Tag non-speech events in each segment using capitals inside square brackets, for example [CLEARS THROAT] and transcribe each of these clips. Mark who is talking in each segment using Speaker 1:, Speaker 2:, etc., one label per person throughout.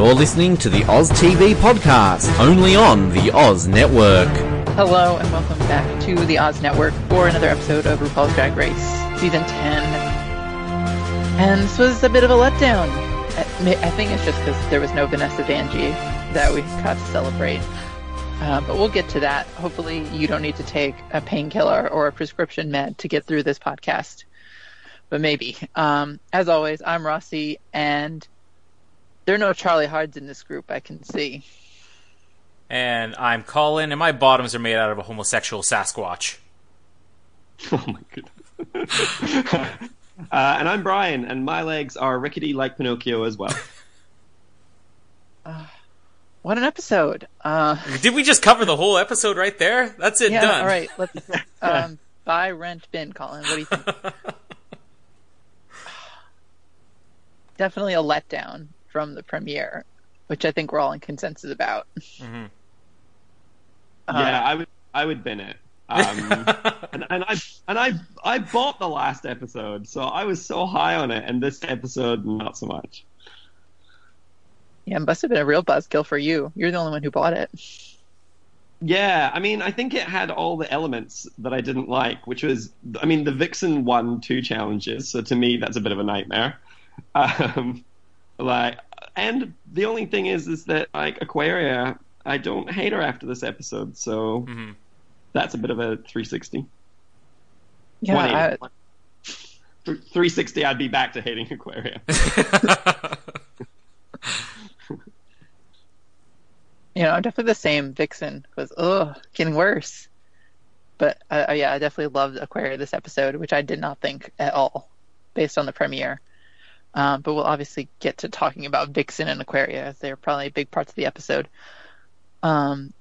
Speaker 1: You're listening to the Oz TV podcast, only on the Oz Network.
Speaker 2: Hello and welcome back to the Oz Network for another episode of RuPaul's Drag Race Season 10. And this was a bit of a letdown. I think it's just because there was no Vanessa Vanjie that we got to celebrate. Uh, but we'll get to that. Hopefully, you don't need to take a painkiller or a prescription med to get through this podcast. But maybe. Um, as always, I'm Rossi, and there are no Charlie Hards in this group, I can see.
Speaker 3: And I'm Colin, and my bottoms are made out of a homosexual Sasquatch. [LAUGHS]
Speaker 4: Oh my goodness. [LAUGHS] uh, and I'm Brian, and my legs are rickety like Pinocchio as well. [SIGHS]
Speaker 2: What an episode! Uh, [LAUGHS]
Speaker 3: Did we just cover the whole episode right there? That's it
Speaker 2: yeah,
Speaker 3: done.
Speaker 2: all right. Let's um, buy, rent, bin, Colin. What do you think? [SIGHS] Definitely a letdown from the premiere, which I think we're all in consensus about.
Speaker 3: Mhm.
Speaker 2: Uh,
Speaker 4: yeah, I would I would bin it. Um, [LAUGHS] and, and I and I I bought the last episode, so I was so high on it, and this episode not so much.
Speaker 2: Yeah, it must have been a real buzzkill for you. You're the only one who bought it.
Speaker 4: Yeah, I mean, I think it had all the elements that I didn't like, which was, I mean, the Vixen won two challenges, so to me that's a bit of a nightmare. [LAUGHS] Um, like, and the only thing is, is that like Aquaria, I don't hate her after this episode, so
Speaker 3: Mhm.
Speaker 4: that's a bit of a 360.
Speaker 2: Yeah, I,
Speaker 4: 360, I'd be back to hating Aquaria. [LAUGHS]
Speaker 2: you know, I'm definitely the same. Vixen was, ugh, getting worse. But uh, uh, yeah, I definitely loved Aquaria this episode, which I did not think at all based on the premiere. Um, but we'll obviously get to talking about Vixen and Aquaria as they're probably big parts of the episode. Um,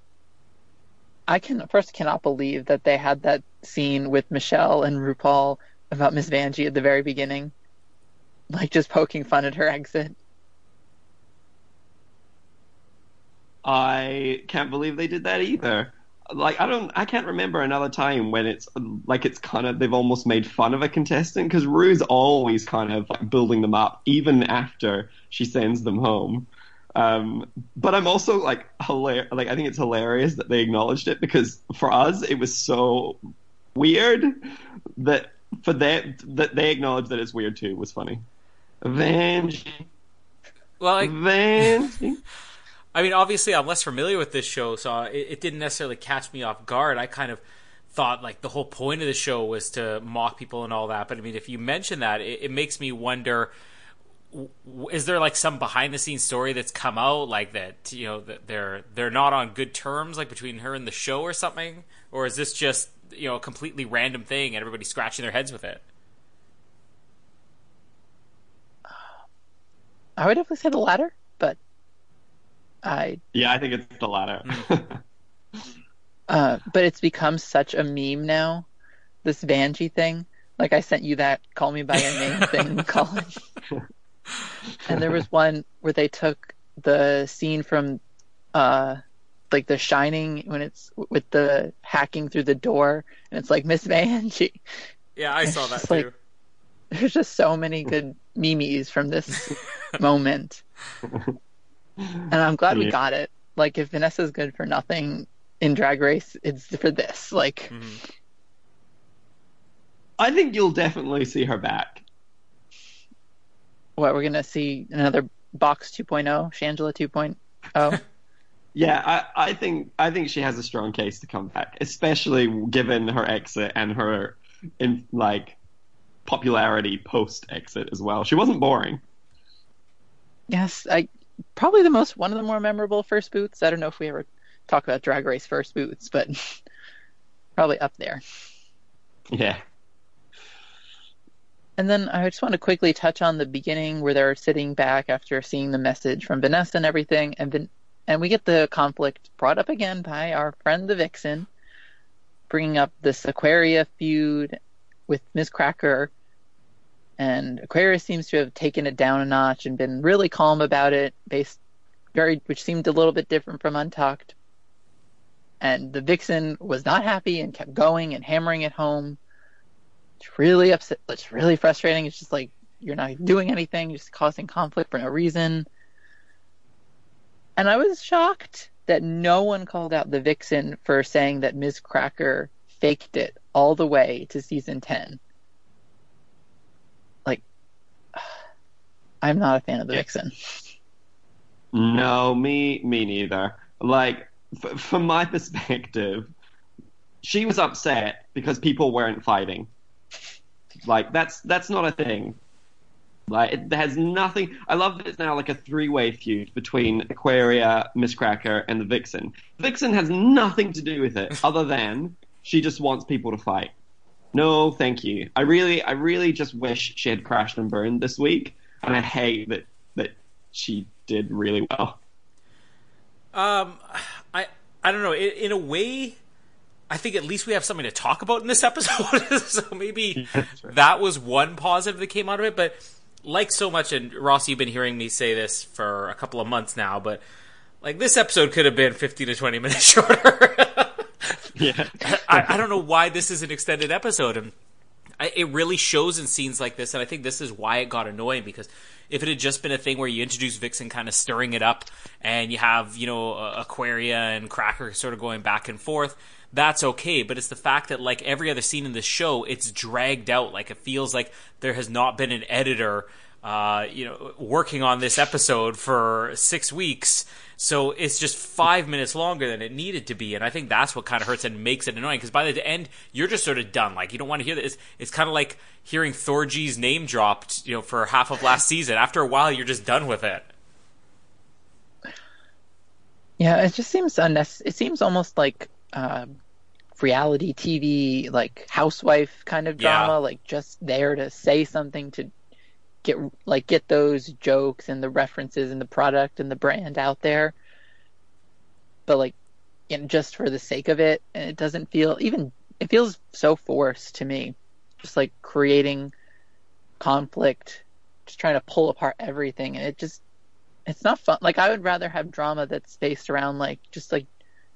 Speaker 2: I can first cannot believe that they had that scene with Michelle and RuPaul about Miss Vanjie at the very beginning, like just poking fun at her exit.
Speaker 4: I can't believe they did that either. Like I don't, I can't remember another time when it's like it's kind of they've almost made fun of a contestant because Ru's always kind of like building them up even after she sends them home. Um, but I'm also like hilarious. Like I think it's hilarious that they acknowledged it because for us it was so weird that for them that they acknowledged that it's weird too was funny. Vanjie,
Speaker 3: well, like,
Speaker 4: Vanjie.
Speaker 3: I mean, obviously, I'm less familiar with this show, so it, it didn't necessarily catch me off guard. I kind of thought like the whole point of the show was to mock people and all that. But I mean, if you mention that, it, it makes me wonder: w- is there like some behind the scenes story that's come out, like that you know that they're they're not on good terms, like between her and the show or something, or is this just you know a completely random thing and everybody scratching their heads with it?
Speaker 2: I would definitely say the latter, I
Speaker 4: Yeah, I think it's the latter. [LAUGHS]
Speaker 2: uh but it's become such a meme now, this Vanjie thing. Like I sent you that call me by your name [LAUGHS] thing, Colin. and there was one where they took the scene from uh like the shining when it's with the hacking through the door and it's like Miss Vanjie.
Speaker 3: Yeah, I saw that
Speaker 2: It's
Speaker 3: too.
Speaker 2: like- There's just so many good memes from this [LAUGHS] moment. And I'm glad we got it. Like if Vanessa's good for nothing in Drag Race, it's for this. Like
Speaker 3: Mhm.
Speaker 4: I think you'll definitely see her back.
Speaker 2: what we're gonna see another box 2.0, Shangela 2.0. [LAUGHS]
Speaker 4: Yeah, I, I think I think she has a strong case to come back, especially given her exit and her in like popularity post exit as well. She wasn't boring.
Speaker 2: yes, I probably the most one of the more memorable first boots. I don't know if we ever talk about Drag Race first boots, but [LAUGHS] probably up there.
Speaker 4: Yeah.
Speaker 2: And then I just want to quickly touch on the beginning where they're sitting back after seeing the message from Vanessa and everything, and then and we get the conflict brought up again by our friend the Vixen, bringing up this Aquaria feud with Miz Cracker, and Aquarius seems to have taken it down a notch and been really calm about it, based very which seemed a little bit different from Untucked. And the Vixen was not happy and kept going and hammering it home. It's really upset. It's really frustrating. It's just like you're not doing anything. You're just causing conflict for no reason. And I was shocked that no one called out the Vixen for saying that Miz Cracker faked it all the way to season 10. I'm not a fan of the. Vixen.
Speaker 4: No, me, me neither. Like, f- from my [LAUGHS] perspective, she was upset because people weren't fighting. Like, that's that's not a thing. Like, it has nothing. I love that it's now like a three-way feud between Aquaria, Miz Cracker, and the Vixen. Vixen has nothing to do with it [LAUGHS] other than she just wants people to fight. No, thank you. I really, I really just wish she had crashed and burned this week, and I hate that that she did really well.
Speaker 3: Um, I I don't know. In, in a way, I think at least we have something to talk about in this episode. [LAUGHS] so maybe that was one positive that came out of it. But like so much, and Ross, you've been hearing me say this for a couple of months now, but like this episode could have been fifteen to twenty minutes [LAUGHS] shorter.
Speaker 4: Yeah. [LAUGHS]
Speaker 3: I, I don't know why this is an extended episode, and It really shows in scenes like this. And I think this is why it got annoying because if it had just been a thing where you introduce Vixen kind of stirring it up, and you have you know Aquaria and Cracker sort of going back and forth, that's okay. But it's the fact that like every other scene in the show, it's dragged out. Like it feels like there has not been an editor. Uh, you know, working on this episode for six weeks, so it's just five minutes longer than it needed to be, and I think that's what kind of hurts and makes it annoying. Because by the end, you're just sort of done. Like you don't want to hear this. It's, it's kind of like hearing Thorgy's name dropped, you know, for half of last season. After a while, you're just done with it.
Speaker 2: Yeah, it just seems unnecessary. It seems almost like uh, reality TV, like housewife kind of
Speaker 3: Yeah.
Speaker 2: drama, like just there to say something to get like get those jokes and the references and the product and the brand out there. But like, you know, just for the sake of it, and it doesn't feel even. It feels so forced to me, just like creating conflict, just trying to pull apart everything, and it just it's not fun. Like I would rather have drama that's based around like just like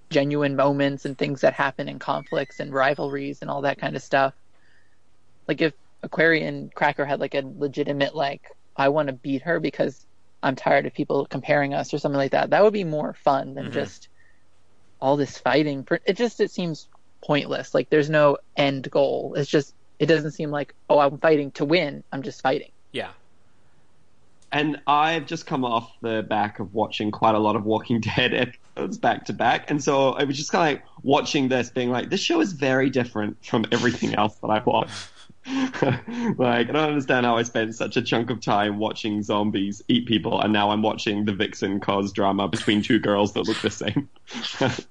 Speaker 2: genuine moments and things that happen in conflicts and rivalries and all that kind of stuff. Like if Aquaria and Cracker had like a legitimate like I want to beat her because I'm tired of people comparing us or something like that. That would be more fun than
Speaker 3: Mhm.
Speaker 2: just all this fighting. For it just it seems pointless. Like there's no end goal. It's just it doesn't seem like oh I'm fighting to win. I'm just fighting.
Speaker 3: Yeah.
Speaker 4: And I've just come off the back of watching quite a lot of Walking Dead [LAUGHS] episodes back to back, and so I was just kind of like watching this, being like, this show is very different from everything [LAUGHS] else that I've watched. [LAUGHS] like, I don't understand how I spent such a chunk of time watching zombies eat people, and now I'm watching the Vixen cause drama between two girls that look the same. [LAUGHS]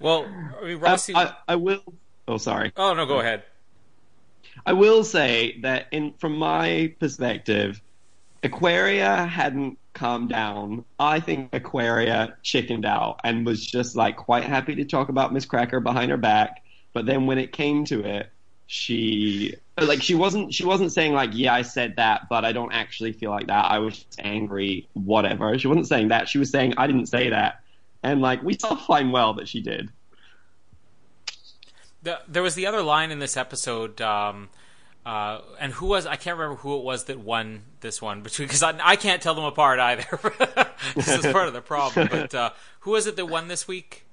Speaker 3: Well, I mean,
Speaker 4: I,
Speaker 3: Rossi.
Speaker 4: Um, I, I will. Oh, sorry.
Speaker 3: oh no, go ahead.
Speaker 4: I will say that in from my perspective, Aquaria hadn't calmed down. I think Aquaria chickened out and was just like quite happy to talk about Miz Cracker behind her back. But then when it came to it, she like she wasn't she wasn't saying like yeah I said that but I don't actually feel like that. I was angry, whatever. She wasn't saying that. She was saying I didn't say that. And like we saw fine well that she did.
Speaker 3: The, there was the other line in this episode, um, uh, and who was I can't remember who it was that won this one because I, I can't tell them apart either. [LAUGHS] this is part of the problem. But uh, who was it that won this week?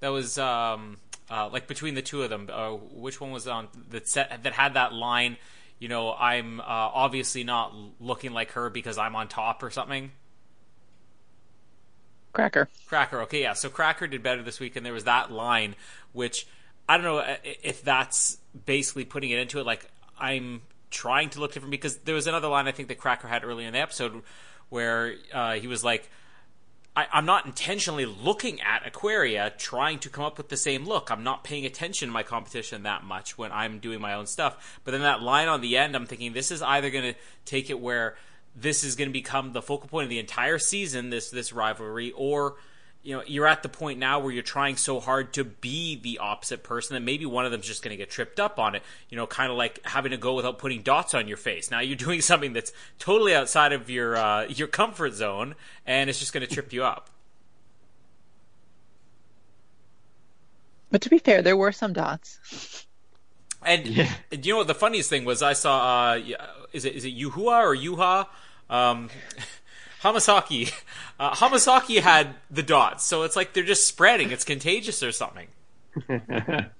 Speaker 3: That was um, uh, like between the two of them. Uh, which one was on that set, that had that line? You know, I'm uh, obviously not looking like her because I'm on top or something.
Speaker 2: Cracker.
Speaker 3: Cracker. Okay, yeah. So Cracker did better this week, and there was that line, which I don't know uh, if that's basically putting it into it. Like I'm trying to look different because there was another line I think that Cracker had earlier in the episode where uh, he was like, I, "I'm not intentionally looking at Aquaria, trying to come up with the same look. I'm not paying attention to my competition that much when I'm doing my own stuff." But then that line on the end, I'm thinking this is either going to take it where this is going to become the focal point of the entire season this this rivalry or you know you're at the point now where you're trying so hard to be the opposite person that maybe one of them's just going to get tripped up on it you know kind of like having to go without putting dots on your face now you're [LAUGHS] doing something that's totally outside of your uh, your comfort zone and it's just going to trip you up
Speaker 2: But to be fair, there were some dots.
Speaker 3: And
Speaker 4: Yeah.
Speaker 3: you know what the funniest thing was? I saw uh, is it is it Yuhua or Yuha? Um, [LAUGHS] Hamasaki, [LAUGHS] uh, Hamasaki had the dots, so it's like they're just spreading. It's contagious or something. [LAUGHS]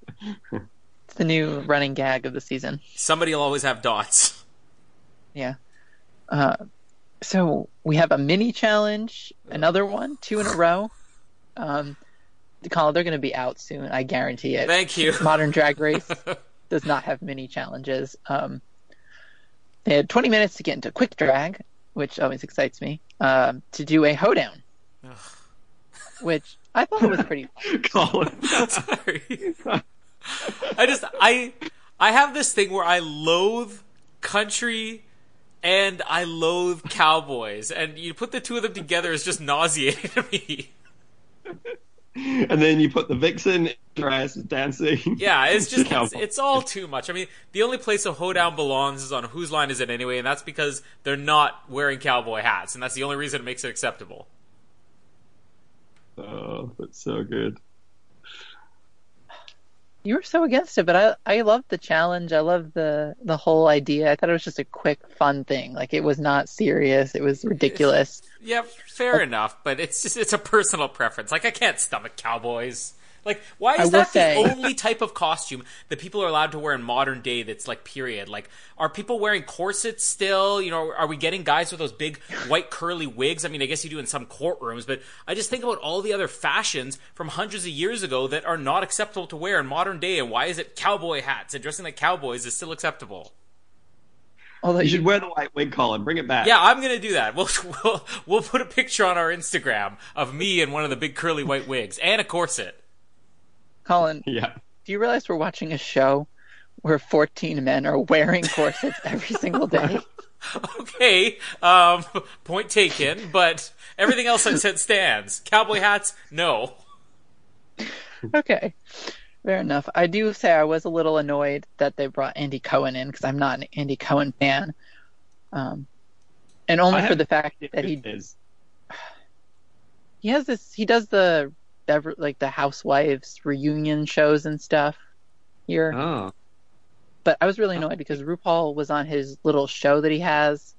Speaker 2: It's the new running gag of the season.
Speaker 3: Somebody will always have dots.
Speaker 2: Yeah. Uh, so we have a mini challenge, another one, two in a row. Um, Colin, they're going to be out soon. I guarantee it.
Speaker 3: Thank you. [LAUGHS]
Speaker 2: Modern Drag Race does not have mini challenges. Um, they had 20 minutes to get into quick drag, which always excites me, um, to do a hoedown, which I thought was pretty. [LAUGHS]
Speaker 4: Colin.
Speaker 3: Sorry. I just I I have this thing where I loathe country and I loathe cowboys, and you put the two of them together is just nauseating to [LAUGHS] me. [LAUGHS]
Speaker 4: and then you put the vixen dress dancing.
Speaker 3: Yeah, it's just [LAUGHS] it's, it's, all too much. I mean, the only place a hoedown belongs is on whose line is it anyway, and that's because they're not wearing cowboy hats, and that's the only reason it makes it acceptable.
Speaker 4: Oh, that's so good.
Speaker 2: You were so against it, but I I loved the challenge. I loved the the whole idea. I thought it was just a quick, fun thing. Like it was not serious. It was ridiculous.
Speaker 3: Yeah, fair enough, but it's just it's a personal preference. Like I can't stomach cowboys. Like why is
Speaker 2: will
Speaker 3: that
Speaker 2: say-
Speaker 3: the only type of costume that people are allowed to wear in modern day that's like period? Like are people wearing corsets still? You know, are we getting guys with those big white curly wigs? I mean, I guess you do in some courtrooms, but I just think about all the other fashions from hundreds of years ago that are not acceptable to wear in modern day and why is it cowboy hats and dressing like cowboys is still acceptable?
Speaker 2: Although
Speaker 4: You should wear the white wig, Colin. Bring it back.
Speaker 3: Yeah, I'm gonna do that. We'll [LAUGHS] we'll we'll put a picture on our Instagram of me in one of the big curly white wigs and a corset.
Speaker 2: Colin, [LAUGHS]
Speaker 4: Yeah.
Speaker 2: do you realize we're watching a show where 14 men are wearing corsets every single day? [LAUGHS]
Speaker 3: Okay, um, point taken. But everything else I said stands. Cowboy hats, no.
Speaker 2: Okay, fair enough. I do say I was a little annoyed that they brought Andy Cohen in because I'm not an Andy Cohen fan, um, and only
Speaker 4: I
Speaker 2: for the fact that he
Speaker 4: is. [SIGHS]
Speaker 2: he has this he does the Bever- like the housewives reunion shows and stuff here.
Speaker 4: Oh.
Speaker 2: But I was really annoyed because RuPaul was on his little show that he has,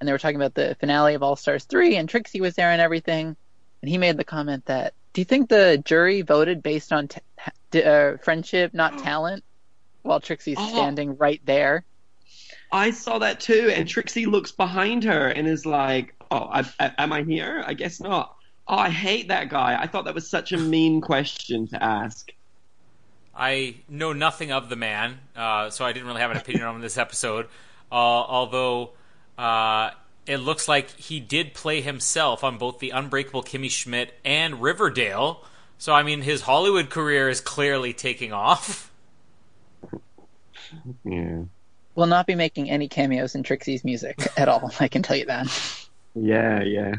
Speaker 2: and they were talking about the finale of All Stars 3, and Trixie was there and everything. And he made the comment that, do you think the jury voted based on t- uh, friendship, not [GASPS] talent? While Trixie's
Speaker 4: Oh.
Speaker 2: standing right there.
Speaker 4: I saw that too, and Trixie looks behind her and is like, "Oh, I, I, am I here? I guess not." Oh, I hate that guy. I thought that was such a mean question to ask.
Speaker 3: I know nothing of the man, uh, so I didn't really have an opinion on this episode. Uh, although uh, it looks like he did play himself on both the Unbreakable Kimmy Schmidt and Riverdale. So I mean, his Hollywood career is clearly taking off.
Speaker 4: Yeah.
Speaker 2: Will not be making any cameos in Trixie's music at all. I can tell you that.
Speaker 4: Yeah, yeah.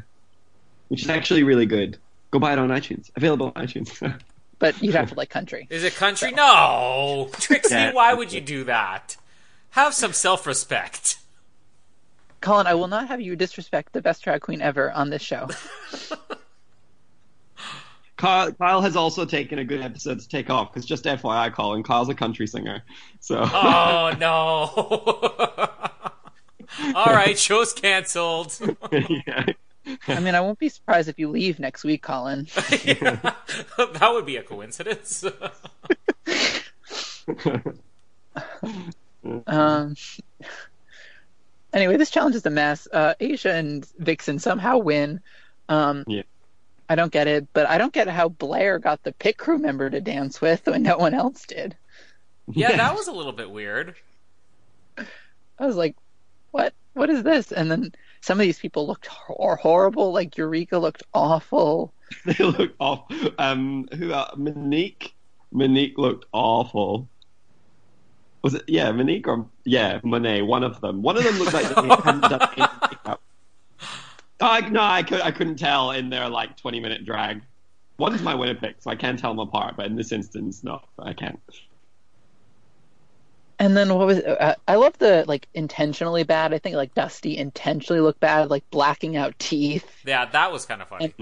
Speaker 4: Which is actually really good. Go buy it on iTunes. Available on iTunes. [LAUGHS]
Speaker 2: But you'd have to like country.
Speaker 3: Is it country? No, Trixie.
Speaker 4: Yeah.
Speaker 3: Why would you do that? Have some self-respect.
Speaker 2: Colin, I will not have you disrespect the best drag queen ever on this show. [LAUGHS]
Speaker 4: Kyle, Kyle has also taken a good episode to take off because just FYI, Colin, Kyle's a country singer. So
Speaker 3: Oh [LAUGHS] no! All right, show's canceled.
Speaker 4: yeah.
Speaker 2: I mean, I won't be surprised if you leave next week, Colin. [LAUGHS]
Speaker 3: that would be a coincidence. [LAUGHS]
Speaker 2: Um. Anyway, this challenge is a mess. Uh, Asia and Vixen somehow win. Um,
Speaker 4: Yeah.
Speaker 2: I don't get it, but I don't get how Blair got the pit crew member to dance with when no one else did.
Speaker 3: yeah, that was a little bit weird.
Speaker 2: I was like, "What? What is this?" And then some of these people looked hor- horrible. Like Eureka looked awful. [LAUGHS]
Speaker 4: they look awful. Um, who? Uh, Monique. Monique looked awful. Was it? Yeah, Monique or yeah, Monet. One of them. One of them looked like they hadn't done any makeup. No, I could. I couldn't tell in their like twenty minute drag. One's my winner pick, so I can tell them apart. But in this instance, no, I can't.
Speaker 2: And then what was? Uh, I love the like intentionally bad. I think like Dusty intentionally looked bad, like blacking out teeth.
Speaker 3: Yeah, that was kind of funny.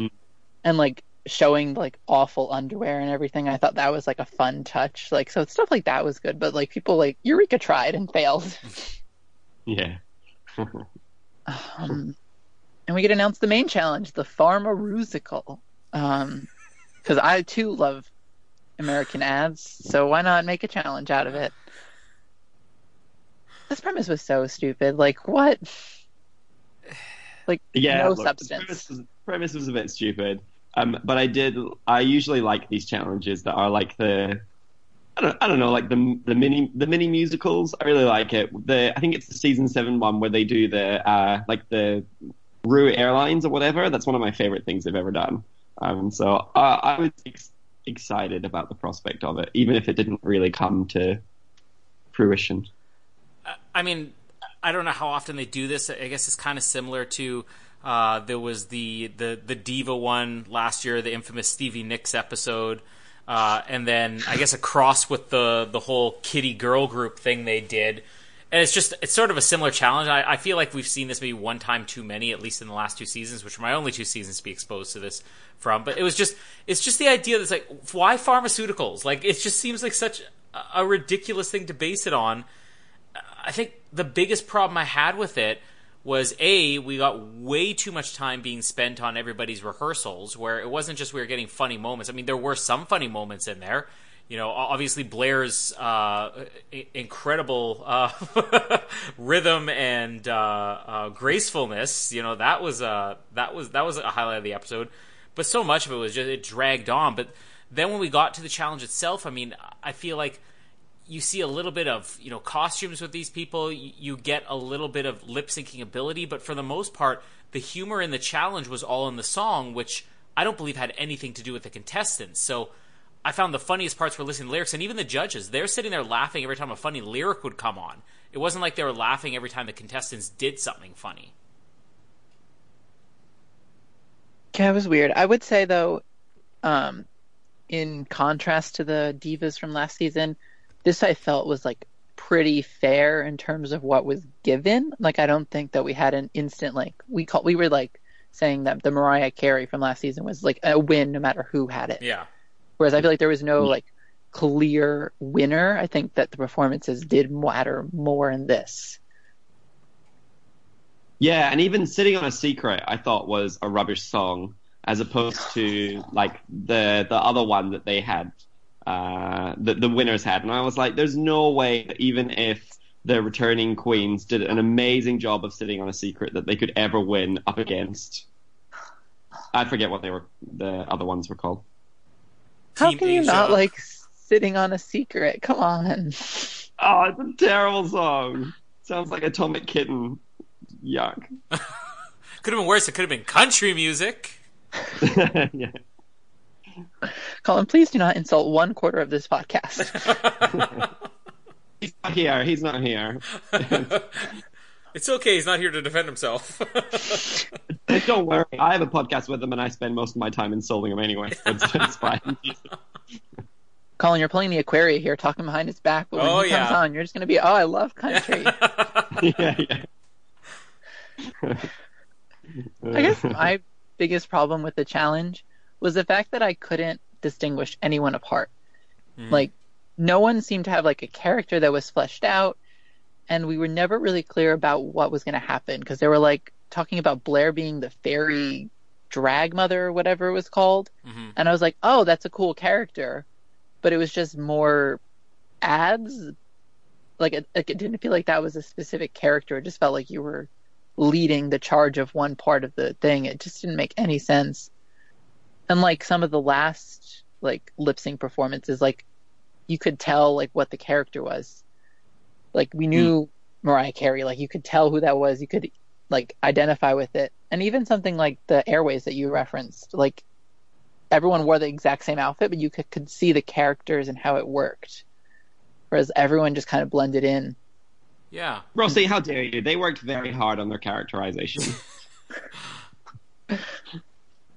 Speaker 2: and like showing like awful underwear and everything. I thought that was like a fun touch. Like so stuff like that was good, but like people like Eureka tried and failed. [LAUGHS]
Speaker 4: Yeah. [LAUGHS]
Speaker 2: Um, and we get announced the main challenge, the PharmaRusical. Um, because I too love American ads, so why not make a challenge out of it? This premise was so stupid. Like what? Like
Speaker 4: Yeah,
Speaker 2: no
Speaker 4: look,
Speaker 2: substance.
Speaker 4: premise was, premise was a bit stupid. Um, but I did. I usually like these challenges that are like the. I don't, I don't know, like the the mini the mini musicals. I really like it. The I think it's the season seven one where they do the uh, like the Rue Airlines or whatever. That's one of my favorite things they've ever done. Um, so uh, I was ex- excited about the prospect of it, even if it didn't really come to fruition.
Speaker 3: I mean, I don't know how often they do this. I guess it's kind of similar to uh, there was the, the the diva one last year, the infamous Stevie Nicks episode, uh, and then I guess across with the the whole kitty girl group thing they did. And it's just it's sort of a similar challenge. I, I feel like we've seen this maybe one time too many, at least in the last two seasons, which are my only two seasons to be exposed to this from. But it was just it's just the idea that's like why pharmaceuticals? Like it just seems like such a, a ridiculous thing to base it on. I think the biggest problem I had with it was a we got way too much time being spent on everybody's rehearsals where it wasn't just we were getting funny moments. I mean, there were some funny moments in there. You know, obviously Blair's uh, incredible uh, [LAUGHS] rhythm and uh, uh, gracefulness. You know, that was a that was that was a highlight of the episode. But so much of it was just it dragged on. But then when we got to the challenge itself, I mean, I feel like you see a little bit of you know costumes with these people. You, get a little bit of lip syncing ability but for the most part the humor and the challenge was all in the song which i don't believe had anything to do with the contestants. So i found the funniest parts were listening to lyrics and even the judges they're sitting there laughing every time a funny lyric would come on. It wasn't like they were laughing every time the contestants did something funny.
Speaker 2: Yeah, it was weird. I would say though, um, in contrast to the divas from last season, this I felt was like pretty fair in terms of what was given. Like I don't think that we had an instant like we call we were like saying that the Mariah Carey from last season was like a win no matter who had it.
Speaker 3: yeah
Speaker 2: Whereas I feel like there was no mm-hmm. like clear winner. I think that the performances did matter more in this.
Speaker 4: Yeah, and even sitting on a secret, I thought was a rubbish song, as opposed to like the the other one that they had, uh, that the winners had, and I was like, there's no way that even if the returning queens did an amazing job of sitting on a secret that they could ever win up against. I forget what they were. The other ones were called.
Speaker 2: How
Speaker 3: Team
Speaker 2: can you
Speaker 3: Asia.
Speaker 2: not like sitting on a secret? Come on.
Speaker 4: Oh, it's a terrible song. Sounds like Atomic Kitten. Yuck. [LAUGHS]
Speaker 3: could have been worse it could have been country music [LAUGHS]
Speaker 4: yeah. [LAUGHS]
Speaker 2: Colin, please do not insult one quarter of this podcast. [LAUGHS]
Speaker 4: He's not here. He's not here. [LAUGHS]
Speaker 3: it's okay he's not here to defend himself
Speaker 4: Don't worry. I have a podcast with him, and I spend most of my time insulting him anyway. So it's, it's fine.
Speaker 2: Colin, you're playing the Aquaria here, talking behind his back, but when
Speaker 3: Oh,
Speaker 2: he comes
Speaker 3: yeah.
Speaker 2: on, you're just going to be, oh, I love country.
Speaker 4: yeah, yeah.
Speaker 2: I guess my biggest problem with the challenge was the fact that I couldn't distinguish anyone apart. Like, no one seemed to have like a character that was fleshed out, and we were never really clear about what was going to happen because they were like talking about Blair being the fairy drag mother or whatever it was called,
Speaker 3: Mhm.
Speaker 2: and I was like, oh, that's a cool character, but it was just more ads. Like it, like it didn't feel like that was a specific character. It just felt like you were leading the charge of one part of the thing. It just didn't make any sense. And like some of the last like lip sync performances, like you could tell like what the character was. Like we knew hmm. Mariah Carey, like you could tell who that was. You could like identify with it. And even something like the airways that you referenced, like everyone wore the exact same outfit, but you could, could see the characters and how it worked. Whereas everyone just kind of blended in.
Speaker 3: yeah
Speaker 4: Rossi, how dare you? They worked very hard on their characterization. [LAUGHS]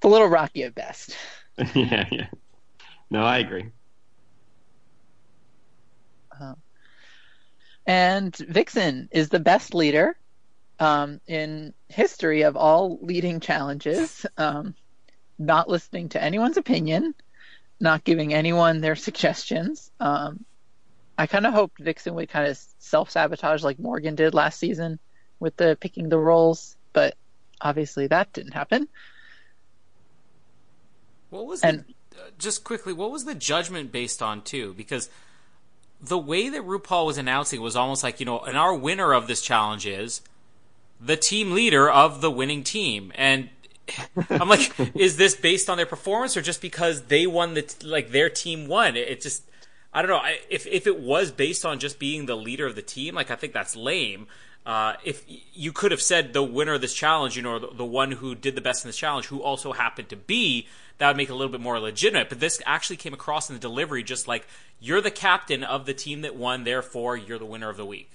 Speaker 2: It's a little rocky at best. [LAUGHS]
Speaker 4: yeah, yeah. No, I agree.
Speaker 2: And Vixen is the best leader um, in history of all leading challenges. Um, not listening to anyone's opinion, not giving anyone their suggestions. Um, I kind of hoped Vixen would kind of self sabotage like Morgan did last season with the picking the roles, but obviously that didn't happen.
Speaker 3: What was
Speaker 2: And-
Speaker 3: the, uh, just quickly? What was the judgment based on too? Because the way that RuPaul was announcing was almost like you know, and our winner of this challenge is the team leader of the winning team, and I'm like, [LAUGHS] is this based on their performance or just because they won the t- like their team won? It, it just I don't know. I, if if it was based on just being the leader of the team, like I think that's lame. Uh, if you could have said the winner of this challenge, you know, the, the one who did the best in this challenge, who also happened to be, that would make it a little bit more legitimate. But this actually came across in the delivery just like you're the captain of the team that won, therefore you're the winner of the week.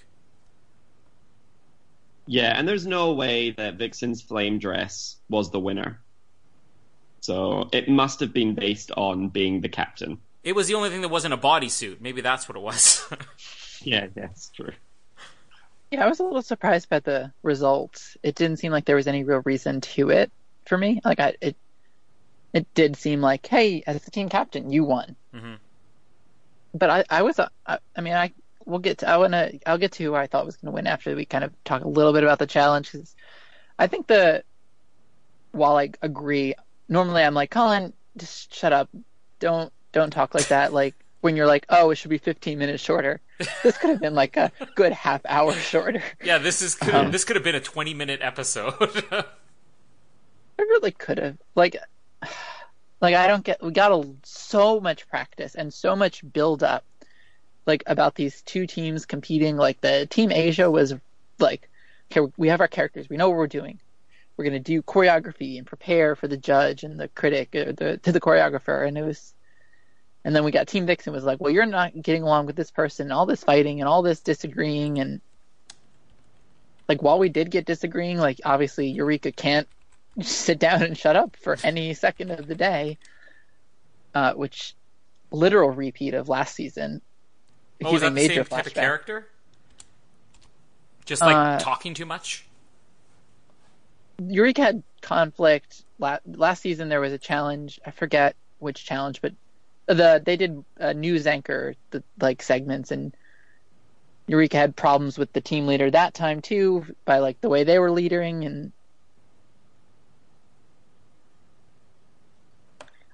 Speaker 4: Yeah, and there's no way that Vixen's flame dress was the winner. So it must have been based on being the captain.
Speaker 3: It was the only thing that wasn't a bodysuit. Maybe that's what it was. [LAUGHS]
Speaker 4: Yeah, that's true.
Speaker 2: Yeah, I was a little surprised by the results. It didn't seem like there was any real reason to it for me. Like I, it, it did seem like, hey, as the team captain, you won.
Speaker 3: Mhm.
Speaker 2: But I, I was, uh, I, I mean, I we'll get to, I wanna, I'll get to who I thought was going to win after we kind of talk a little bit about the challenge because I think the, while I agree, normally I'm like, Colin, just shut up, don't, don't talk like that. Like when you're like, oh, it should be 15 minutes shorter. This could have been like a good half hour shorter.
Speaker 3: yeah, this is could,
Speaker 2: Um,
Speaker 3: this could have been a 20 minute episode. [LAUGHS]
Speaker 2: I really could have. Like, like I don't get. We got a, so much practice and so much build up, like about these two teams competing. Like the team Asia was like, okay, we have our characters. We know what we're doing. We're gonna do choreography and prepare for the judge and the critic, or the to the choreographer. And it was, and then we got Team Vixen was like, well, you're not getting along with this person. and All this fighting and all this disagreeing and. Like while we did get disagreeing, like obviously Eureka can't sit down and shut up for any second of the day, uh, which literal repeat of last season.
Speaker 3: oh, was that
Speaker 2: Using
Speaker 3: the same
Speaker 2: major
Speaker 3: type of character? Just like
Speaker 2: Uh,
Speaker 3: talking too much?
Speaker 2: Eureka had conflict la- last season. There was a challenge. I forget which challenge, but the they did a news anchor the like segments, and Eureka had problems with the team leader that time too by like the way they were leading and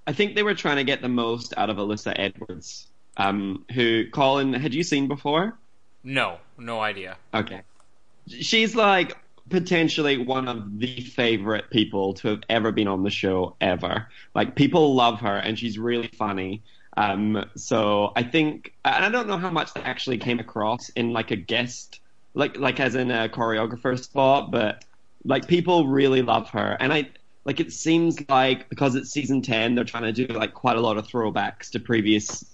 Speaker 4: I think they were trying to get the most out of Alyssa Edwards, um, who Colin had you seen before?
Speaker 3: No, no idea.
Speaker 4: Okay, she's like potentially one of the favorite people to have ever been on the show ever. Like people love her, and she's really funny. Um, so I think, and I don't know how much that actually came across in like a guest, like like as in a choreographer spot, but like people really love her, and I like it seems like because it's season ten, they're trying to do like quite a lot of throwbacks to previous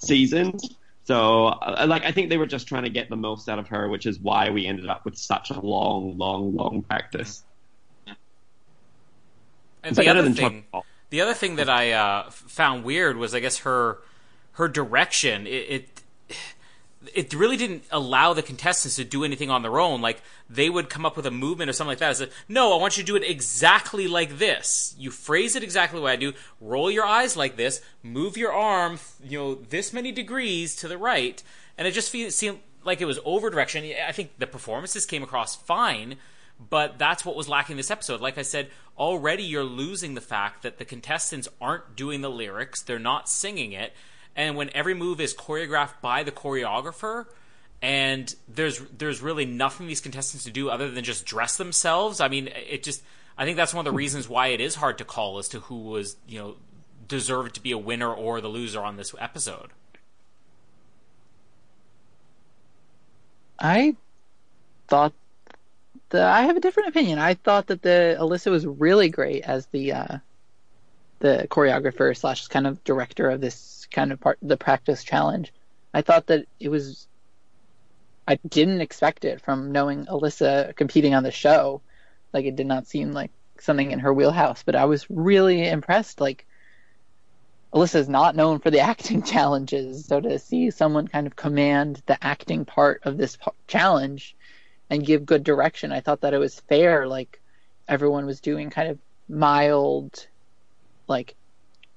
Speaker 4: seasons. So, uh, like, I think they were just trying to get the most out of her, which is why we ended up with such a long, long, long practice.
Speaker 3: And the other
Speaker 4: than
Speaker 3: thing, the other thing that I uh, found weird was, I guess her her direction. It, it it really didn't allow the contestants to do anything on their own. Like they would come up with a movement or something like that. It's like, no, I want you to do it exactly like this. You phrase it exactly way I do. Roll your eyes like this. Move your arm, you know, this many degrees to the right. And it just fe- seemed like it was over direction. I think the performances came across fine, but that's what was lacking this episode. Like I said, already you're losing the fact that the contestants aren't doing the lyrics, they're not singing it, and when every move is choreographed by the choreographer, and there's there's really nothing these contestants to do other than just dress themselves. I mean, it just I think that's one of the reasons why it is hard to call as to who was you know deserved to be a winner or the loser on this episode.
Speaker 2: I thought I have a different opinion. I thought that the Alyssa was really great as the uh, the choreographer slash kind of director of this kind of part the practice challenge. I thought that it was I didn't expect it from knowing Alyssa competing on the show. Like it did not seem like something in her wheelhouse, but I was really impressed. Like Alyssa is not known for the [LAUGHS] acting challenges, so to see someone kind of command the acting part of this challenge and give good direction, I thought that it was fair. Like everyone was doing kind of mild, like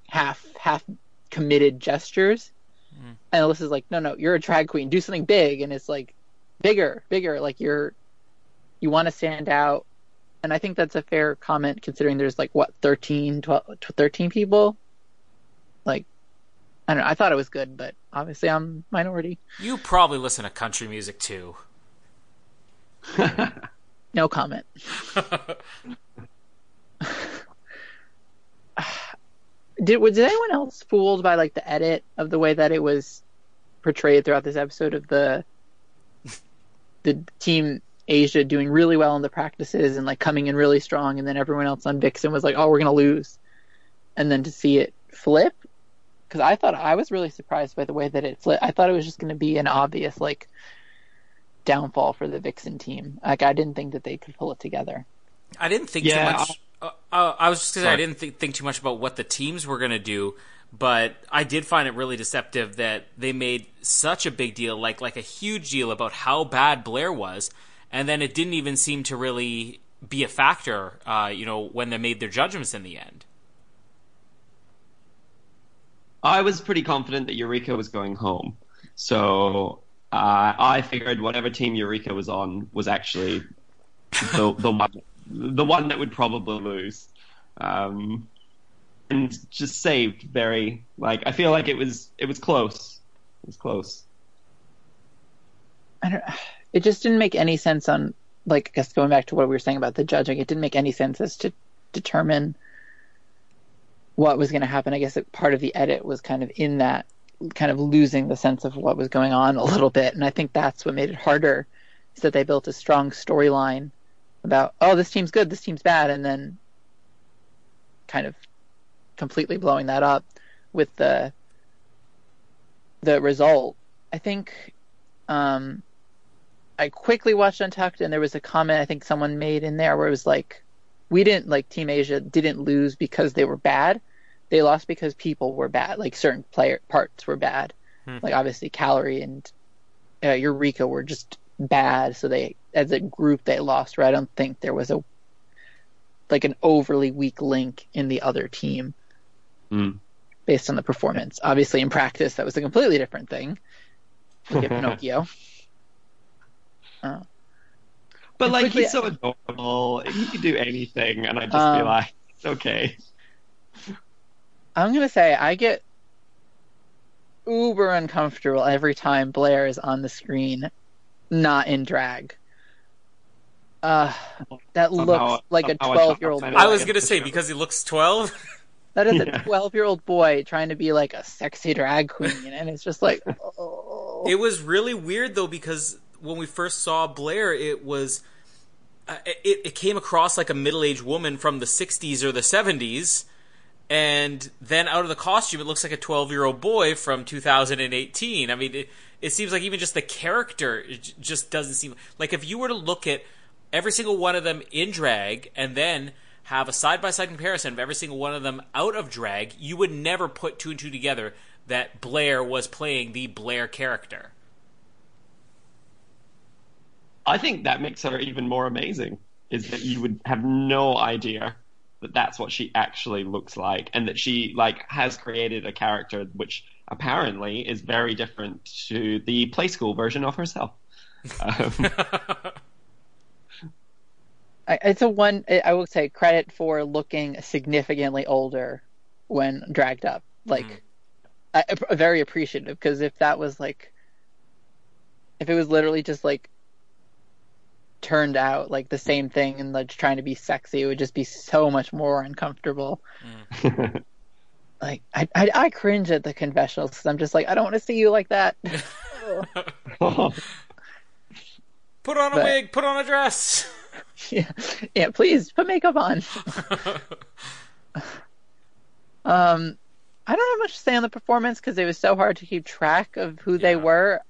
Speaker 2: half half committed gestures, hmm. and Alyssa's like, "No, no, you're a drag queen. Do something big." And it's like bigger, bigger. Like you're you want to stand out. and I think that's a fair comment considering there's like what 13, 12, 13 people. Like, I don't know. I thought it was good, but obviously I'm minority.
Speaker 3: You probably listen to country music too. [LAUGHS]
Speaker 2: No comment. [LAUGHS] did was anyone else fooled by like the edit of the way that it was portrayed throughout this episode of the [LAUGHS] the team Asia doing really well in the practices and like coming in really strong, and then everyone else on Vixen was like, "Oh, we're gonna lose," and then to see it flip, because I thought I was really surprised by the way that it flipped. I thought it was just gonna be an obvious like downfall for the Vixen team. Like I didn't think that they could pull it together.
Speaker 3: I didn't think
Speaker 4: Yeah,
Speaker 3: too much. Uh, uh, I was just gonna say I didn't think, think too much about what the teams were gonna do, but I did find it really deceptive that they made such a big deal, like like a huge deal about how bad Blair was, and then it didn't even seem to really be a factor. Uh, you know, when they made their judgments in the end.
Speaker 4: I was pretty confident that Eureka was going home, so uh, I figured whatever team Eureka was on was actually the the [LAUGHS] one the one that would probably lose, um, and just saved very like I feel like it was it was close, it was close.
Speaker 2: I don't. It just didn't make any sense on like I guess going back to what we were saying about the judging. It didn't make any sense as to determine what was going to happen. I guess it, part of the edit was kind of in that kind of losing the sense of what was going on a little bit, and I think that's what made it harder. Is that they built a strong storyline about oh this team's good, this team's bad, and then kind of completely blowing that up with the the result. I think um, I quickly watched Untucked, and there was a comment I think someone made in there where it was like, "We didn't like Team Asia didn't lose because they were bad; they lost because people were bad. Like certain player parts were bad.
Speaker 3: Hmm.
Speaker 2: Like obviously Kalorie and uh, Eureka were just bad, so they as a group they lost. Where I don't think there was a like an overly weak link in the other team
Speaker 4: Mm.
Speaker 2: based on the performance. Obviously, in practice, that was a completely different thing. Look at [LAUGHS] Pinocchio.
Speaker 4: But like
Speaker 2: quickly-
Speaker 4: he's so adorable, he could do anything, and I just
Speaker 2: Um,
Speaker 4: feel like it's okay.
Speaker 2: I'm gonna say I get uber uncomfortable every time Blair is on the screen, not in drag. Uh, that
Speaker 4: Somehow-
Speaker 2: looks like a 12 year old boy.
Speaker 3: I was gonna say because he looks twelve. [LAUGHS]
Speaker 2: That is a 12 year old boy trying to be like a sexy drag queen, and it's just like, [LAUGHS] oh.
Speaker 3: It was really weird though because when we first saw Blair, it was uh, it, it came across like a middle-aged woman from the 60s or the 70s and then out of the costume it looks like a 12-year-old boy from 2018 i mean it, it seems like even just the character just doesn't seem like if you were to look at every single one of them in drag and then have a side-by-side comparison of every single one of them out of drag you would never put two and two together that blair was playing the blair character
Speaker 4: I think that makes her even more amazing. Is that you would have no idea that that's what she actually looks like, and that she like has created a character which apparently is very different to the play school version of herself. Um, [LAUGHS]
Speaker 2: I, it's a one. I will say credit for looking significantly older when dragged up. Like, I, I- very appreciative because if that was like, if it was literally just like turned out like the same thing and like trying to be sexy, it would just be so much more uncomfortable. Like, I I, I cringe at the confessionals because I'm just like, I don't want to see you like that. [LAUGHS] [LAUGHS]
Speaker 3: put on a
Speaker 2: But-
Speaker 3: wig put on a dress [LAUGHS]
Speaker 2: yeah, yeah. Please put makeup on. Um, I don't have much to say on the performance because it was so hard to keep track of who they were.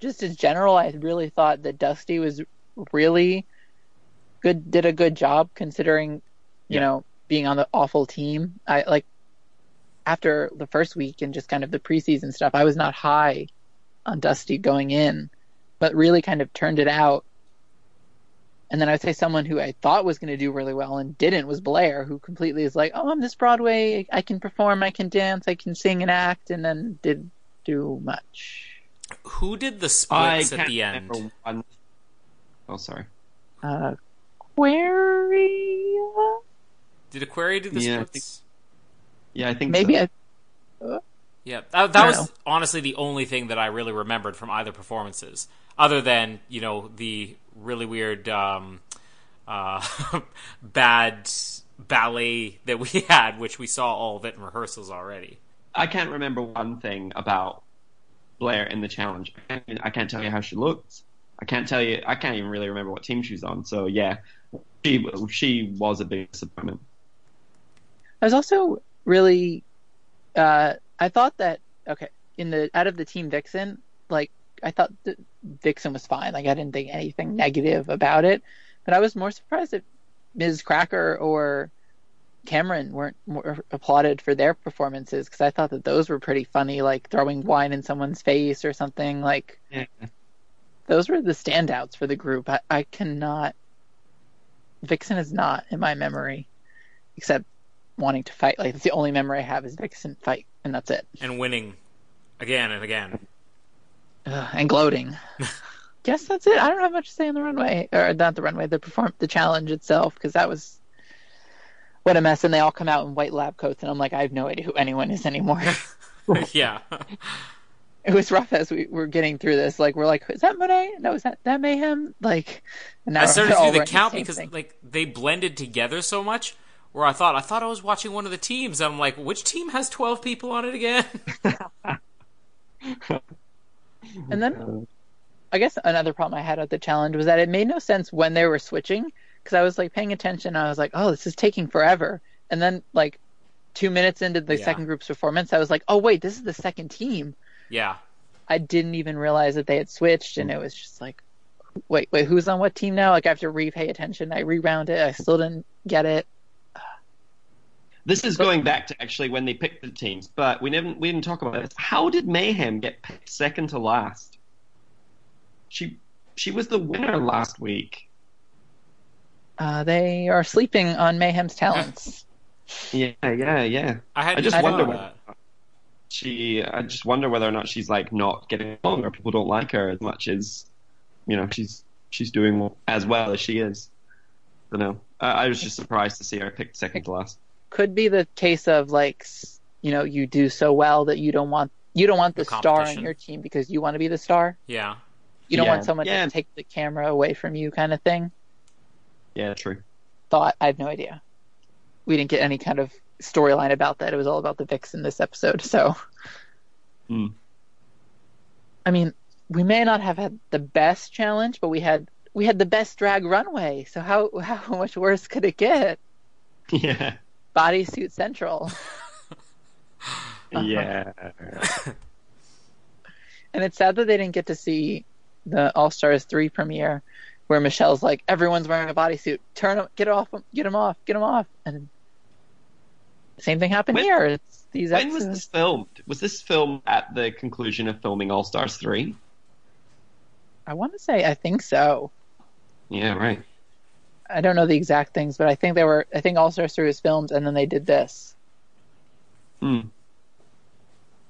Speaker 2: Just in general, I really thought that Dusty was really good, did a good job considering, you
Speaker 4: Yeah.
Speaker 2: know, being on the awful team. I like after the first week and just kind of the preseason stuff, I was not high on Dusty going in, but really kind of turned it out. And then I would say someone who I thought was going to do really well and didn't was Blair, who completely is like, "Oh, I'm this Broadway. I can perform, I can dance, I can sing and act," and then did do much.
Speaker 3: who did the
Speaker 4: I
Speaker 3: splits at the end
Speaker 4: remember one. Oh, sorry.
Speaker 2: Uh, Aquaria.
Speaker 3: Did Aquaria do the
Speaker 4: Yeah, I
Speaker 3: splits?
Speaker 4: Yeah, I think
Speaker 2: Maybe
Speaker 4: so.
Speaker 2: I,
Speaker 3: Yeah, that, that
Speaker 2: I
Speaker 3: was
Speaker 2: don't
Speaker 3: honestly the only thing that I really remembered from either performances, other than you know the really weird um, uh, [LAUGHS] bad ballet that we [LAUGHS] had, which we saw all of it in rehearsals already.
Speaker 4: I can't remember one thing about Blair in the challenge. I can't, I can't tell you how she looked. I can't tell you. I can't even really remember what team she was on. So yeah, she she was a big disappointment.
Speaker 2: I was also really. Uh, I thought that okay in the out of the team Vixen, like I thought Vixen was fine. Like I didn't think anything negative about it, but I was more surprised that Miz Cracker or Kameron weren't more applauded for their performances because I thought that those were pretty funny, like throwing wine in someone's face or something. Like
Speaker 4: Yeah.
Speaker 2: Those were the standouts for the group. I, I cannot. Vixen is not in my memory, except wanting to fight. Like it's the only memory I have is Vixen fight, and that's it.
Speaker 3: and winning again and again.
Speaker 2: Ugh, and gloating. [LAUGHS] Guess that's it. I don't have much to say on the runway, or not the runway, the perform, the challenge itself, because that was what a mess. And they all come out in white lab coats, and I'm like, I have no idea who anyone is anymore. [LAUGHS]
Speaker 3: yeah, [LAUGHS]
Speaker 2: it was rough as we were getting through this. Like we're like, is that Monet? No, is that that Mayhem? Like, and now
Speaker 3: I started to do the count
Speaker 2: same
Speaker 3: because
Speaker 2: thing.
Speaker 3: like they blended together so much. Where I thought I thought I was watching one of the teams. I'm like, which team has 12 people on it again? [LAUGHS] [LAUGHS]
Speaker 2: And then I guess another problem I had with the challenge was that it made no sense when they were switching because I was like paying attention. I was like, oh, this is taking forever. And then like two minutes into the
Speaker 3: Yeah.
Speaker 2: second group's performance, I was like, oh wait, this is the second team.
Speaker 3: Yeah,
Speaker 2: I didn't even realize that they had switched, and it was just like, wait, wait, who's on what team now? Like I have to re-pay attention. I rewound it. I still didn't get it.
Speaker 4: This is going back to actually when they picked the teams, but we didn't we didn't talk about this. How did Mayhem get picked second to last? She she was the winner last week.
Speaker 2: Uh, they are sleeping on Mayhem's talents. [LAUGHS]
Speaker 4: Yeah, yeah, yeah.
Speaker 3: I had
Speaker 4: I just
Speaker 3: to
Speaker 4: wonder
Speaker 3: know
Speaker 4: whether
Speaker 3: that.
Speaker 4: She. I just wonder whether or not she's like not getting along, or people don't like her as much as you know she's she's doing as well as she is. I don't know. I, I was just surprised to see her picked second to last.
Speaker 2: Could be the case of like, you know, you do so well that you don't want you don't want the
Speaker 3: The
Speaker 2: star on your team because you want to be the star.
Speaker 3: Yeah,
Speaker 2: You don't
Speaker 4: Yeah.
Speaker 2: want someone
Speaker 4: Yeah.
Speaker 2: to take the camera away from you, kind of thing.
Speaker 4: Yeah, true.
Speaker 2: Thought I have no idea. We didn't get any kind of storyline about that. It was all about the Vixen this episode. So,
Speaker 4: Hmm.
Speaker 2: I mean, we may not have had the best challenge, but we had we had the best drag runway. So how how [LAUGHS] much worse could it get?
Speaker 4: Yeah,
Speaker 2: Bodysuit Central.
Speaker 4: Yeah. [LAUGHS]
Speaker 2: And it's sad that they didn't get to see the All Stars three premiere, where Michelle's like, everyone's wearing a bodysuit. Turn them, get off, get them off, get them off, and same thing happened
Speaker 4: When-
Speaker 2: here. It's these
Speaker 4: When was this filmed? Was this filmed at the conclusion of filming All Stars three?
Speaker 2: I want to say I think so.
Speaker 4: Yeah, right.
Speaker 2: I don't know the exact things, but I think they were. I think All Stars three was filmed, and then they did this,
Speaker 4: Hmm.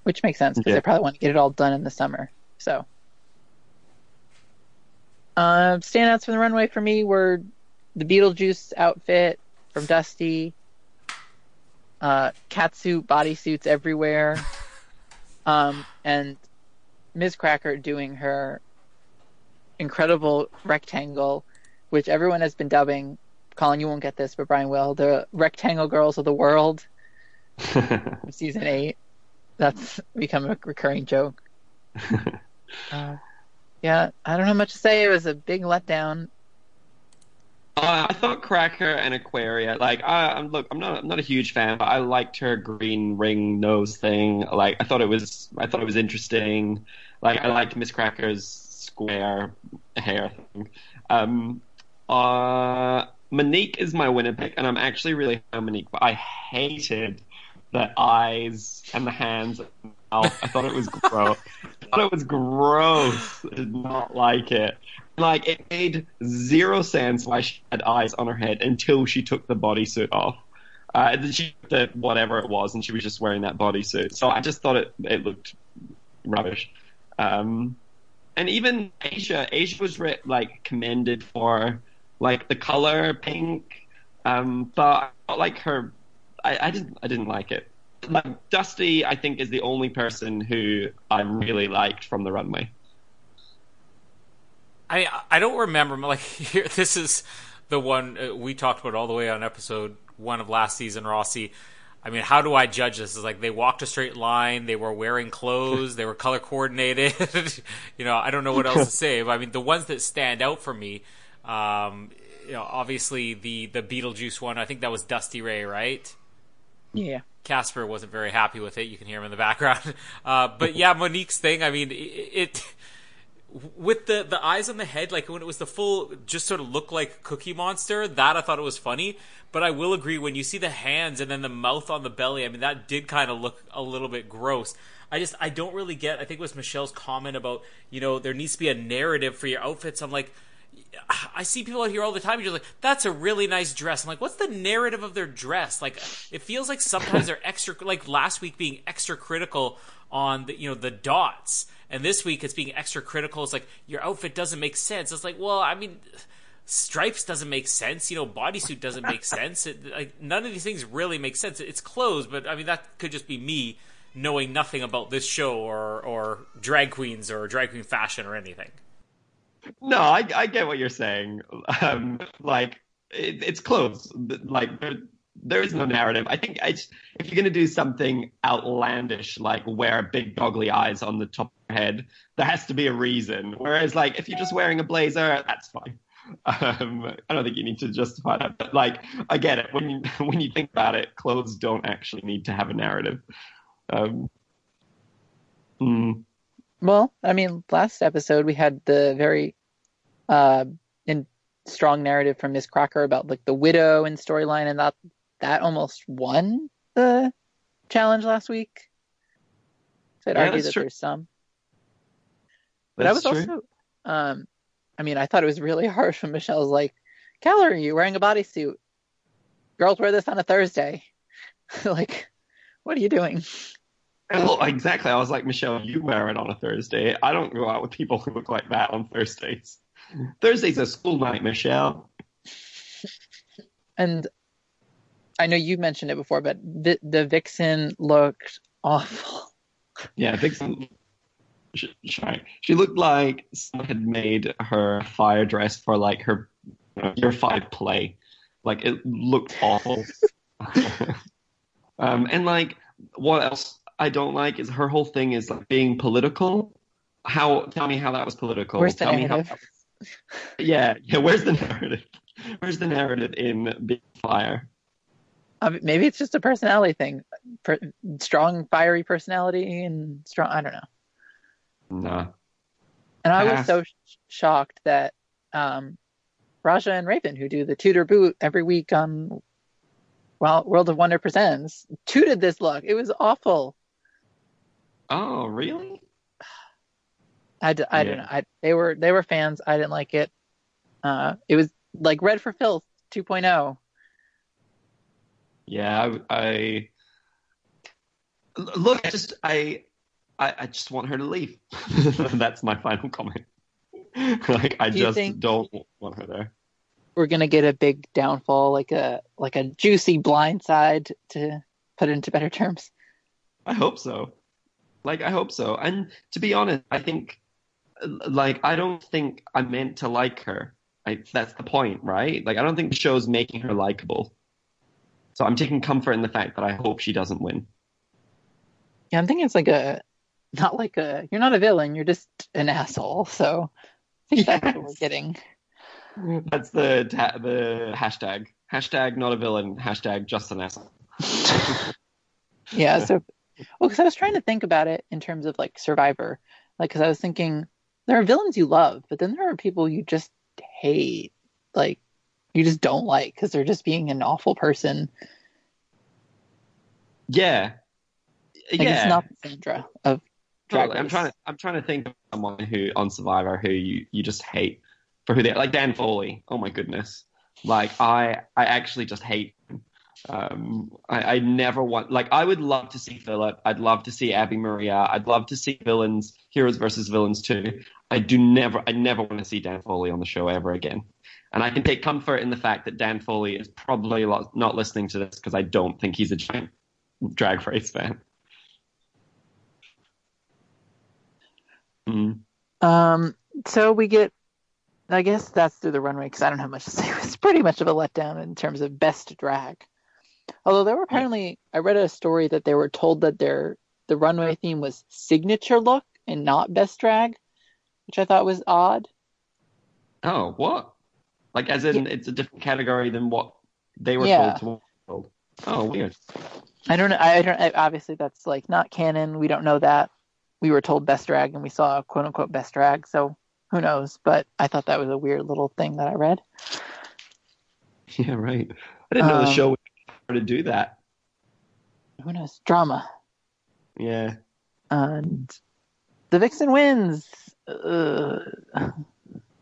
Speaker 2: which makes sense because
Speaker 4: Yeah.
Speaker 2: they probably want to get it all done in the summer. So, uh, standouts from the runway for me were the Beetlejuice outfit from Dusty, uh, catsuit bodysuits everywhere, [LAUGHS] um, and Miz Cracker doing her incredible rectangle, which everyone has been dubbing. Colin, you won't get this, but Bryan will. The rectangle girls of the world [LAUGHS] season eight. That's become a recurring joke. [LAUGHS] Uh, yeah, I don't know much to say. It was a big letdown.
Speaker 4: Uh, I thought Cracker and Aquaria, like, I, I'm look, I'm not, I'm not a huge fan, but I liked her green ring nose thing. Like, I thought it was, I thought it was interesting. Like, I liked Miz Cracker's square hair thing. Um, uh, Monique is my winner pick, and I'm actually really high Monique, but I hated the eyes and the hands. I thought it was gross. [LAUGHS] I thought it was gross. I did not like it. Like it made zero sense why she had eyes on her head until she took the bodysuit off. Uh, she the whatever it was, and she was just wearing that bodysuit. So I just thought it it looked rubbish. Um, and even Asia, Asia was re- like commended for like the color pink. Um, but I like her. I, I didn't. I didn't like it. Like Dusty, I think is the only person who I really liked from the runway.
Speaker 3: I I don't remember [LAUGHS] like here. This is the one uh, we talked about all the way on episode one of last season, Rossi. I mean, how do I judge this? Is like they walked a straight line, they were wearing clothes, they were [LAUGHS] color coordinated. [LAUGHS] you know, I don't know what else to say. But I mean, the ones that stand out for me, um, you know, obviously the the Beetlejuice one. I think that was Dusty Ray, right?
Speaker 2: Yeah.
Speaker 3: Casper wasn't very happy with it. You can hear him in the background. Uh, but yeah, Monique's thing. I mean, it, it with the the eyes on the head, like when it was the full, just sort of looked like Cookie Monster. That I thought it was funny. But I will agree when you see the hands and then the mouth on the belly. I mean, that did kind of look a little bit gross. I just I don't really get. I think it was Michelle's comment about you know there needs to be a narrative for your outfits. I'm like. I see people out here all the time. You're like, "That's a really nice dress." I'm like, "What's the narrative of their dress?" Like, it feels like sometimes they're [LAUGHS] extra. Like last week, being extra critical on the you know the dots, and this week it's being extra critical. It's like your outfit doesn't make sense. It's like, well, I mean, stripes doesn't make sense. You know, bodysuit doesn't make [LAUGHS] sense. It, like none of these things really make sense. It's clothes, but I mean that could just be me knowing nothing about this show or or drag queens or drag queen fashion or anything.
Speaker 4: No, I, I get what you're saying. [LAUGHS] Um, like it, it's clothes. Like there, is no narrative. I think if you're gonna do something outlandish, like wear big goggly eyes on the top of your head, there has to be a reason. Whereas, like if you're just wearing a blazer, that's fine. Um, I don't think you need to justify that, but like I get it. When you [LAUGHS] when you think about it, clothes don't actually need to have a narrative. Um, mm.
Speaker 2: Well, I mean, last episode we had the very uh, in strong narrative from Miz Cracker about like the widow and storyline, and that that almost won the challenge last week. So I'd
Speaker 4: Yeah,
Speaker 2: argue that
Speaker 4: true.
Speaker 2: there's some. But I was
Speaker 4: true.
Speaker 2: also, um, I mean, I thought it was really [LAUGHS] harsh when Michelle's like, "Keller, you wearing a bodysuit? Girls wear this on a Thursday." [LAUGHS] like, what are you doing?
Speaker 4: Well, exactly. I was like, Michelle, you wear it on a Thursday. I don't go out with people who look like that on Thursdays. Thursday's a school night, Michelle.
Speaker 2: And I know you mentioned it before, but the, the Vixen looked awful.
Speaker 4: Yeah, Vixen. She, she looked like someone had made her fire dress for like her year five play. Like it looked awful. [LAUGHS] um, and like, what else I don't like is her whole thing is like being political. How? Tell me how that was political.
Speaker 2: Where's the
Speaker 4: tell me how.
Speaker 2: narrative?
Speaker 4: Yeah, yeah. Where's the [LAUGHS] narrative? Where's the narrative in Big Fire?
Speaker 2: Um, maybe it's just a personality thing. Per, strong, fiery personality and strong. I don't know.
Speaker 4: Nah.
Speaker 2: And I was so sh- shocked that um, Raja and Raven, who do the toot or boot every week on well, World of Wonder Presents, tooted this look. It was awful.
Speaker 4: Oh, really?
Speaker 2: I, d- I don't know. I, they were they were fans. I didn't like it. Uh, it was like Red for Filth oh. 2.0.
Speaker 4: Yeah, I, I look. I just I, I I just want her to leave. [LAUGHS] That's my final comment. [LAUGHS] like I
Speaker 2: Do
Speaker 4: just don't want her there.
Speaker 2: We're gonna get a big downfall, like a like a juicy blindside to put it into better terms.
Speaker 4: I hope so. Like I hope so. And to be honest, I think like I don't think I meant to like her. I, that's the point, right? Like I don't think the show's making her likable. So I'm taking comfort in the fact that I hope she doesn't win.
Speaker 2: Yeah, I'm thinking it's like a not like a you're not a villain, you're just an asshole. So I think that's what we're [LAUGHS] getting.
Speaker 4: That's the ta- the hashtag. Hashtag not a villain. Hashtag just an asshole. [LAUGHS]
Speaker 2: Yeah, so well, because I was trying to think about it in terms of like Survivor, like because I was thinking there are villains you love, but then there are people you just hate, like you just don't like because they're just being an awful person.
Speaker 4: Yeah.
Speaker 2: Like
Speaker 4: yeah.
Speaker 2: it's not Sandra of Drag
Speaker 4: Totally. I'm trying to I'm trying to think of someone who on Survivor who you, you just hate for who they are. Like Dan Foley. Oh my goodness. Like I I actually just hate him. Um, I, I never want like I would love to see Philip. I'd love to see Abi-Maria. I'd love to see villains, heroes versus villains too. I do never, I never want to see Dan Foley on the show ever again. And I can take comfort in the fact that Dan Foley is probably not listening to this because I don't think he's a giant drag race fan.
Speaker 2: Mm. Um. So we get I guess that's through the runway because I don't have much to say. [LAUGHS] It's pretty much of a letdown in terms of best drag. Although there were apparently, I read a story that they were told that their the runway theme was signature look and not best drag, which I thought was odd.
Speaker 4: Oh, what? Like, as in, yeah. it's a different category than what they were yeah. told to. Oh, weird.
Speaker 2: I don't know. I don't. I, obviously, that's like not canon. We don't know that. We were told best drag, and we saw quote unquote best drag. So who knows? But I thought that was a weird little thing that I read. [LAUGHS]
Speaker 4: Yeah, right. I didn't know um, the show would to do that.
Speaker 2: Who knows? Drama.
Speaker 4: Yeah.
Speaker 2: And the Vixen wins. Uh,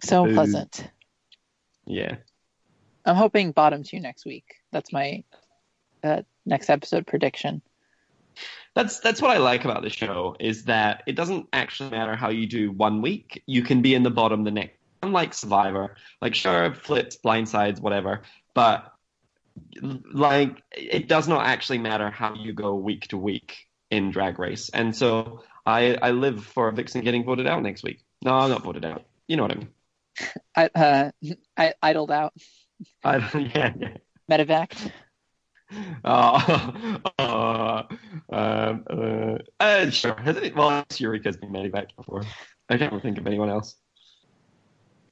Speaker 2: so Ooh. pleasant.
Speaker 4: Yeah.
Speaker 2: I'm hoping bottom two next week. That's my uh, next episode prediction
Speaker 4: that's that's what I like about the show is that it doesn't actually matter how you do one week. You can be in the bottom the next. Unlike Survivor, like sure flips, blindsides, whatever, but like it does not actually matter how you go week to week in Drag Race. And so I I live for Vixen getting voted out next week. No, I'm not voted out. You know what I mean.
Speaker 2: I uh I idled out.
Speaker 4: I, yeah, [LAUGHS] yeah.
Speaker 2: Medevac.
Speaker 4: Oh, [LAUGHS] uh, uh, uh, sure. Has it, well, Eureka's been back before. I can't think of anyone else.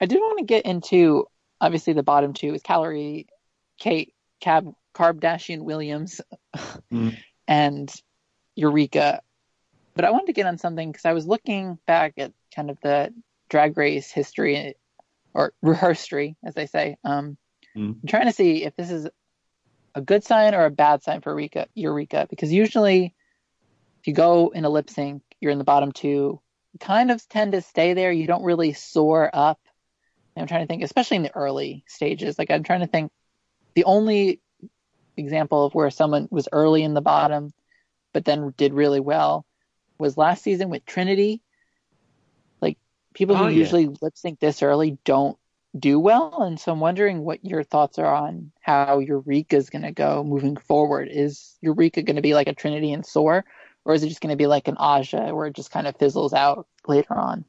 Speaker 2: I did want to get into obviously the bottom two is Kalorie, Kate, Cab, Kardashian Williams, mm. and Eureka. But I wanted to get on something because I was looking back at kind of the drag race history or rehearsed as they say. Um, mm. I'm trying to see if this is a good sign or a bad sign for Eureka, Eureka because usually if you go in a lip sync, you're in the bottom two. You kind of tend to stay there. You don't really soar up. And I'm trying to think, especially in the early stages. Like I'm trying to think, the only example of where someone was early in the bottom, but then did really well, was last season with Trinity. People who oh, yeah. usually lip sync this early don't do well. And so I'm wondering what your thoughts are on how Eureka is going to go moving forward. Is Eureka going to be like a Trinity and Soar, or is it just going to be like an Aja where it just kind of fizzles out later on?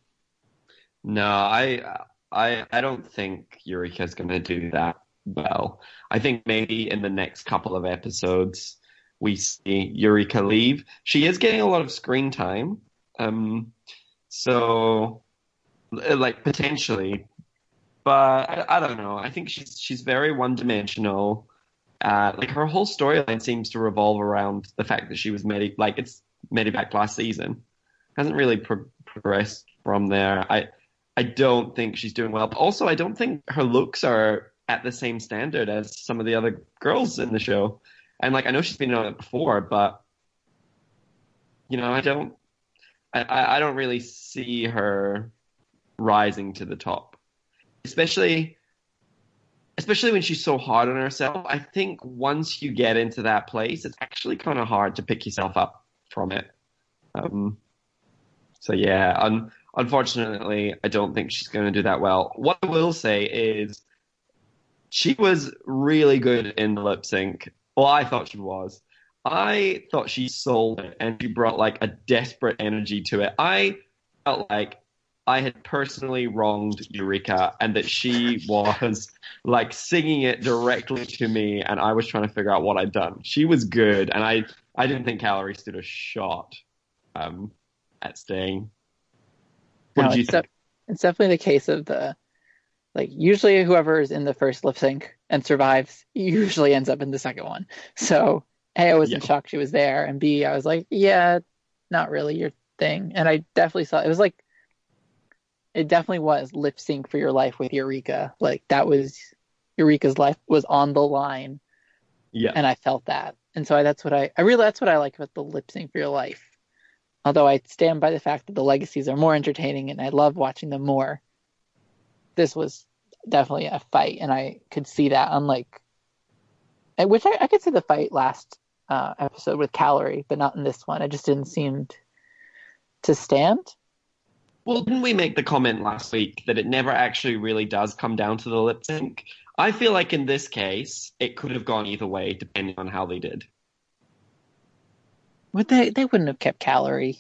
Speaker 4: No, I I I don't think Eureka is going to do that well. I think maybe in the next couple of episodes we see Eureka leave. She is getting a lot of screen time. Um, so like potentially but I, I don't know. I think she's she's very one dimensional. Uh, like her whole storyline seems to revolve around the fact that she was medi like it's medivac last season. Hasn't really pro- progressed from there. I I don't think she's doing well. But also, I don't think her looks are at the same standard as some of the other girls in the show. And like I know she's been on it before, but you know I don't I I don't really see her rising to the top especially especially when she's so hard on herself. I think once you get into that place, it's actually kind of hard to pick yourself up from it. Um, so yeah, un- unfortunately, I don't think she's going to do that well. What I will say is, she was really good in the lip sync. Well, I thought she was. I thought she sold it, and she brought like a desperate energy to it. I felt like I had personally wronged Eureka and that she was like singing it directly to me and I was trying to figure out what I'd done. She was good and I, I didn't think Kalorie stood a shot um, at staying. What no, did you
Speaker 2: it's think? De- it's definitely the case of the like usually whoever is in the first lip sync and survives usually ends up in the second one. So A, I was yeah. in shock she was there and B, I was like, yeah, not really your thing. And I definitely saw it was like it definitely was lip sync for your life with Eureka. Like that was Eureka's life was on the line.
Speaker 4: Yeah.
Speaker 2: And I felt that. And so I, that's what I, I really, that's what I like about the lip sync for your life. Although I stand by the fact that the legacies are more entertaining and I love watching them more. This was definitely a fight and I could see that unlike wish I, I could see the fight last uh, episode with Kalorie, but not in this one. It just didn't seem to stand.
Speaker 4: Well, didn't we make the comment last week that it never actually really does come down to the lip sync? I feel like in this case, it could have gone either way depending on how they did.
Speaker 2: Would they? They wouldn't have kept Kalorie.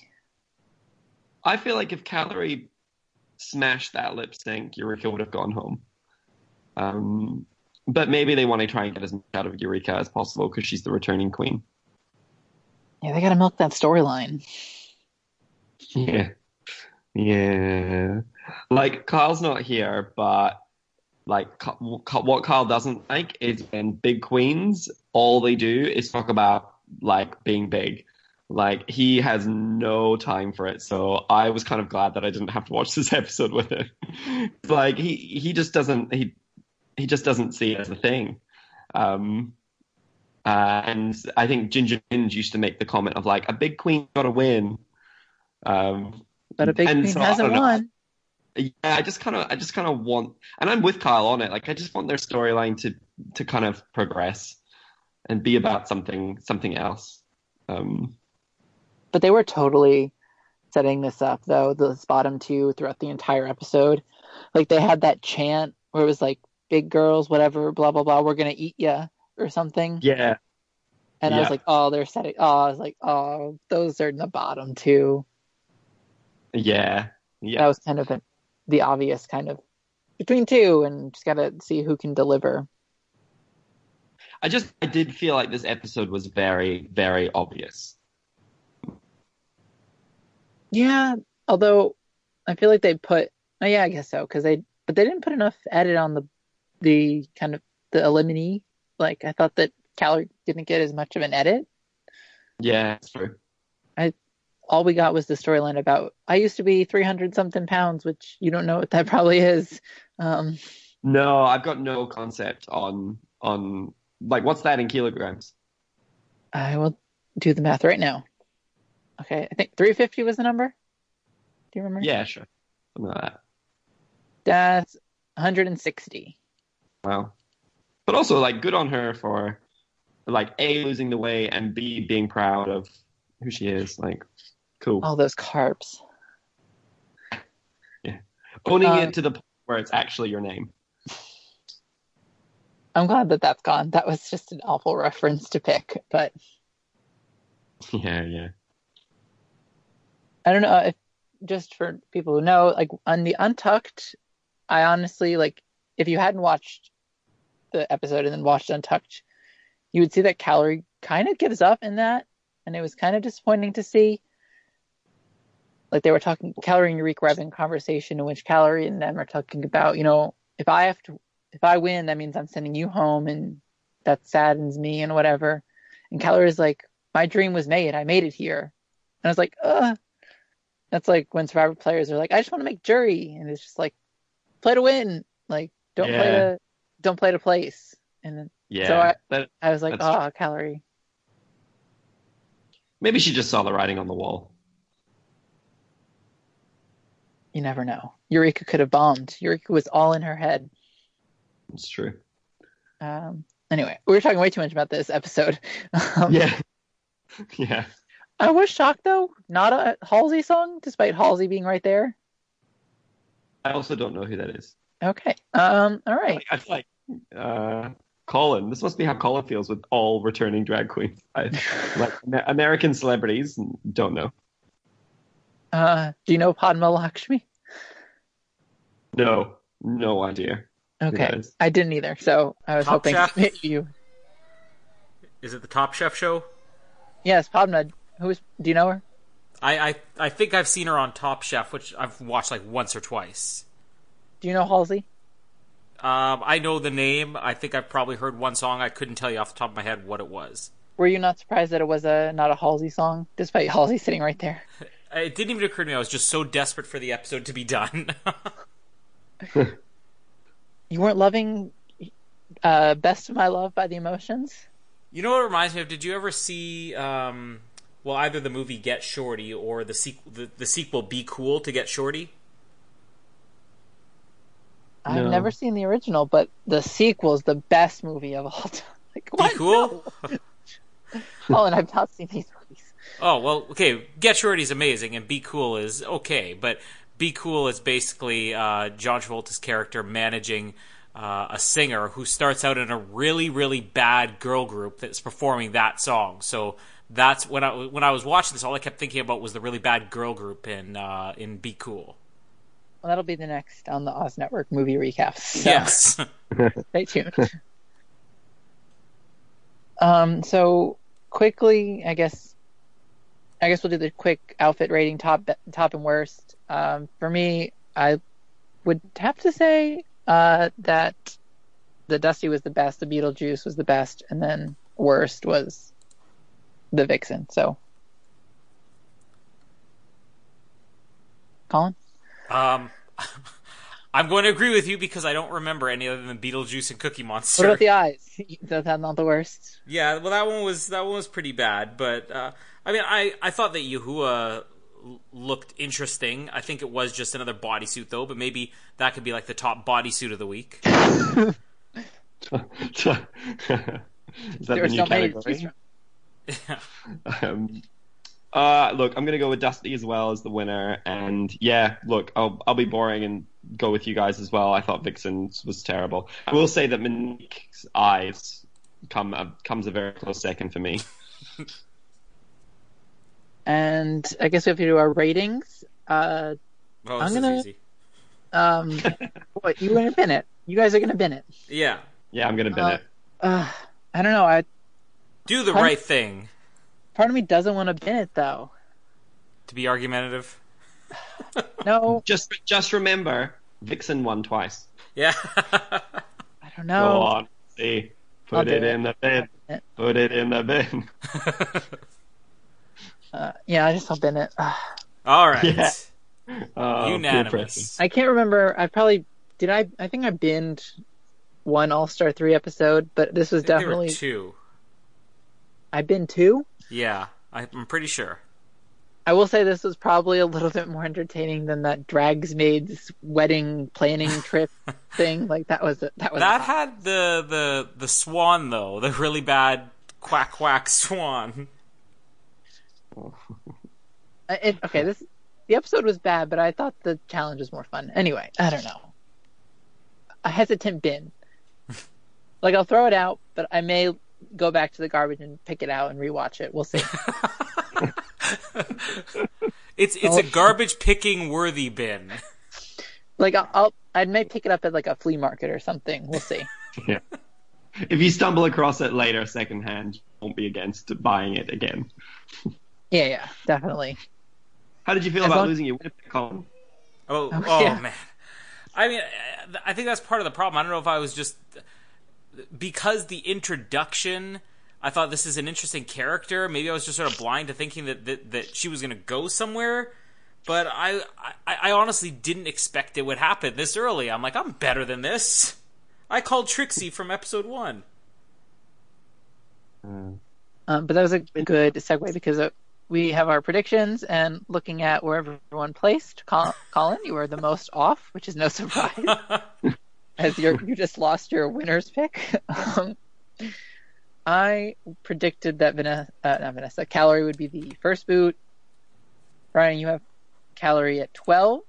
Speaker 4: I feel like if Kalorie smashed that lip sync, Eureka would have gone home. Um, but maybe they want to try and get as much out of Eureka as possible because she's the returning queen.
Speaker 2: Yeah, they got to milk that storyline.
Speaker 4: Yeah. Yeah. Like, Kyle's not here, but, like, what Kyle doesn't like is when big queens, all they do is talk about, like, being big. Like, he has no time for it. So I was kind of glad that I didn't have to watch this [LAUGHS] episode with him. like, he, he just doesn't, he, he just doesn't see it as a thing. Um, uh, and I think Ginger Minj used to make the comment of, like, a big queen got to win. Um,
Speaker 2: But a big
Speaker 4: and
Speaker 2: queen
Speaker 4: so,
Speaker 2: hasn't
Speaker 4: don't
Speaker 2: won.
Speaker 4: Yeah, I just kind of, I just kind of want, and I'm with Kyle on it. Like, I just want their storyline to to kind of progress and be about something something else. Um,
Speaker 2: But they were totally setting this up, though. The bottom two throughout the entire episode, like they had that chant where it was like "big girls, whatever, blah blah blah, we're gonna eat ya" or something.
Speaker 4: yeah,
Speaker 2: And I was like, oh, they're setting. Oh, I was like, oh, those are in the bottom two.
Speaker 4: Yeah, Yeah.
Speaker 2: That was kind of a, the obvious kind of between two, and just gotta see who can deliver.
Speaker 4: I just, I did feel like this episode was very, very obvious.
Speaker 2: Yeah, although I feel like they put. Oh yeah, I guess so because they, but they didn't put enough edit on the, the kind of the eliminee. Like I thought that Kalorie didn't get as much of an edit.
Speaker 4: Yeah, that's true.
Speaker 2: All we got was the storyline about I used to be three hundred something pounds, which you don't know what that [LAUGHS] probably is. Um,
Speaker 4: No, I've got no concept on on like what's that in kilograms.
Speaker 2: I will do the math right now. Okay, I think 350 was the number. Do you remember?
Speaker 4: Yeah, sure, something like that.
Speaker 2: That's 160.
Speaker 4: Wow. But also, like, good on her for, like, A, losing the way, and B, being proud of who she is. Like, cool.
Speaker 2: All those carbs. Yeah.
Speaker 4: Owning
Speaker 2: uh,
Speaker 4: it to the point where it's actually your name.
Speaker 2: I'm glad that that's gone. That was just an awful reference to pick, but [LAUGHS]
Speaker 4: Yeah, yeah.
Speaker 2: I don't know if just for people who know, like on the Untucked, I honestly like if you hadn't watched the episode and then watched Untucked, you would see that Kalorie kind of gives up in that, and it was kind of disappointing to see. Like they were talking, Kalorie and Eureka were having a conversation in which Kalorie and them are talking about, you know, if I have to, if I win, that means I'm sending you home, and that saddens me and whatever. And Kalorie is like, my dream was made. I made it here. And I was like, ugh. That's like when Survivor players are like, I just want to make jury, and it's just like, play to win. Like, don't play
Speaker 4: Yeah.
Speaker 2: to, don't play to place. And then
Speaker 4: Yeah.
Speaker 2: So I-
Speaker 4: That-
Speaker 2: I was like, oh, Kalorie.
Speaker 4: maybe she just saw the writing on the wall.
Speaker 2: You never know. Eureka could have bombed. Eureka was all in her head.
Speaker 4: It's true.
Speaker 2: Um, anyway, we were talking way too much about this episode. Um,
Speaker 4: Yeah. [LAUGHS] yeah.
Speaker 2: I was shocked though, not a Halsey song, despite Halsey being right there.
Speaker 4: I also don't know who that is.
Speaker 2: Okay. Um. All right.
Speaker 4: I feel like, uh, Colin. This must be how Colin feels with all returning drag queens. I, like Amer- American celebrities, don't know.
Speaker 2: Uh. Do you know Padma Lakshmi?
Speaker 4: No, no idea.
Speaker 2: Okay. I didn't either. So I was
Speaker 3: Top
Speaker 2: hoping
Speaker 3: Chef?
Speaker 2: maybe you.
Speaker 3: Is it the Top Chef show?
Speaker 2: Yes, Padma. Who is? Do you know her?
Speaker 3: I, I I think I've seen her on Top Chef, which I've watched like once or twice.
Speaker 2: Do you know Halsey?
Speaker 3: Um, I know the name. I think I've probably heard one song. I couldn't tell you off the top of my head what it was.
Speaker 2: Were you not surprised that it was a not a Halsey song, despite Halsey sitting right there? [LAUGHS]
Speaker 3: It didn't even occur to me. I was just so desperate for the episode to be done. [LAUGHS]
Speaker 2: You weren't loving uh, "Best of My Love" by the Emotions.
Speaker 3: you know what it reminds me of? Did you ever see, um, well, either the movie Get Shorty or the sequel, the, the sequel Be Cool to Get Shorty?
Speaker 2: I've
Speaker 4: No.
Speaker 2: never seen the original, but the sequel is the best movie of all time. [LAUGHS] like,
Speaker 3: Be
Speaker 2: what?
Speaker 3: cool. [LAUGHS]
Speaker 2: Oh, and I've not seen these movies.
Speaker 3: Oh well, okay. Get Shorty is amazing, and Be Cool is okay, but Be Cool is basically uh, John Travolta's character managing uh, a singer who starts out in a really, really bad girl group that's performing that song. So that's when I when I was watching this, all I kept thinking about was the really bad girl group in uh, in Be Cool.
Speaker 2: Well, that'll be the next on the Oz Network movie recaps. So
Speaker 3: Yes. [LAUGHS]
Speaker 2: stay tuned. um. So quickly, I guess. I guess we'll do the quick outfit rating, top top and worst. Um, for me, I would have to say uh, that the Dusty was the best, the Beetlejuice was the best, and then worst was the Vixen. So, Colin.
Speaker 3: um, I'm going to agree with you because I don't remember any other than Beetlejuice and Cookie Monster.
Speaker 2: What about the eyes? [LAUGHS] Is that not the worst?
Speaker 3: Yeah, well, that one was that one was pretty bad, but uh, I mean, I I thought that Yuhua l- looked interesting. I think it was just another bodysuit though, but maybe that could be like the top bodysuit of the week. [LAUGHS] [LAUGHS]
Speaker 4: Is that
Speaker 2: There
Speaker 4: the new
Speaker 2: so many to
Speaker 4: category?
Speaker 2: from.
Speaker 4: Um, uh, look, I'm gonna go with Dusty as well as the winner, and yeah, look, I'll I'll be boring and go with you guys as well. I thought Vixen's was terrible. I will say that Monique's eyes come uh, comes a very close second for me. [LAUGHS]
Speaker 2: And I guess we have to do our ratings. Uh,
Speaker 3: Oh,
Speaker 2: I'm gonna-
Speaker 3: is easy.
Speaker 2: um, [LAUGHS] what you gonna bin it? You guys are gonna bin it.
Speaker 3: Yeah,
Speaker 4: Yeah, I'm gonna bin
Speaker 2: Uh,
Speaker 4: it.
Speaker 2: Uh, I don't know. I
Speaker 3: do the
Speaker 2: Huh?
Speaker 3: right thing
Speaker 2: part of me doesn't want to bin it though.
Speaker 3: to be argumentative.
Speaker 2: No, [LAUGHS]
Speaker 4: Just just remember, Vixen won twice.
Speaker 3: Yeah, [LAUGHS]
Speaker 2: I don't know.
Speaker 4: Go
Speaker 2: know.
Speaker 4: on, see,
Speaker 2: I'll
Speaker 4: put it
Speaker 2: it.
Speaker 4: in the bin.
Speaker 2: it.
Speaker 4: Put it in the bin. [LAUGHS]
Speaker 2: Uh, yeah, I just I'll bin it.
Speaker 3: All right.
Speaker 4: Yeah. Oh.
Speaker 3: Unanimous.
Speaker 2: I can't remember. I probably did. I I think I binned one All Star three episode, but this was
Speaker 3: I think there were
Speaker 2: definitely
Speaker 3: two.
Speaker 2: I binned two.
Speaker 3: Yeah, I- I'm pretty sure.
Speaker 2: I will say this was probably a little bit more entertaining than that Dragsmaids wedding planning [LAUGHS] trip thing. Like that was a, that was
Speaker 3: That had the the the swan though, the really bad quack quack swan. [LAUGHS]
Speaker 2: It, okay, this the episode was bad, but I thought the challenge was more fun. Anyway, I don't know. A hesitant bin. [LAUGHS] like I'll throw it out, but I may go back to the garbage and pick it out and rewatch it. We'll see. [LAUGHS]
Speaker 3: It's it's a oh. garbage picking worthy bin.
Speaker 2: like I'll, I'll I may pick it up at like a flea market or something. We'll see. [LAUGHS]
Speaker 4: Yeah. If you stumble across it later secondhand, you won't be against buying it again.
Speaker 2: Yeah, yeah, definitely.
Speaker 4: How did you feel
Speaker 2: As
Speaker 4: about
Speaker 2: long-
Speaker 4: losing your winner pick Colin?
Speaker 3: Oh,
Speaker 2: Oh,
Speaker 3: oh
Speaker 2: yeah.
Speaker 3: man. I mean, I think that's part of the problem. I don't know if I was just because the introduction. I thought this is an interesting character. Maybe I was just sort of blind to thinking that that, that she was going to go somewhere. But I, I, I honestly didn't expect it would happen this early. I'm like, I'm better than this. I called Trixie from episode one.
Speaker 2: Um, but that was a good segue because uh, we have our predictions and looking at where everyone placed. Col- Colin, you were the most off, which is no surprise, [LAUGHS] as you [LAUGHS] you just lost your winner's pick. Um, I predicted that Vanessa, uh, not Vanessa, Kalorie would be the first boot. Bryan, you have Kalorie at twelve,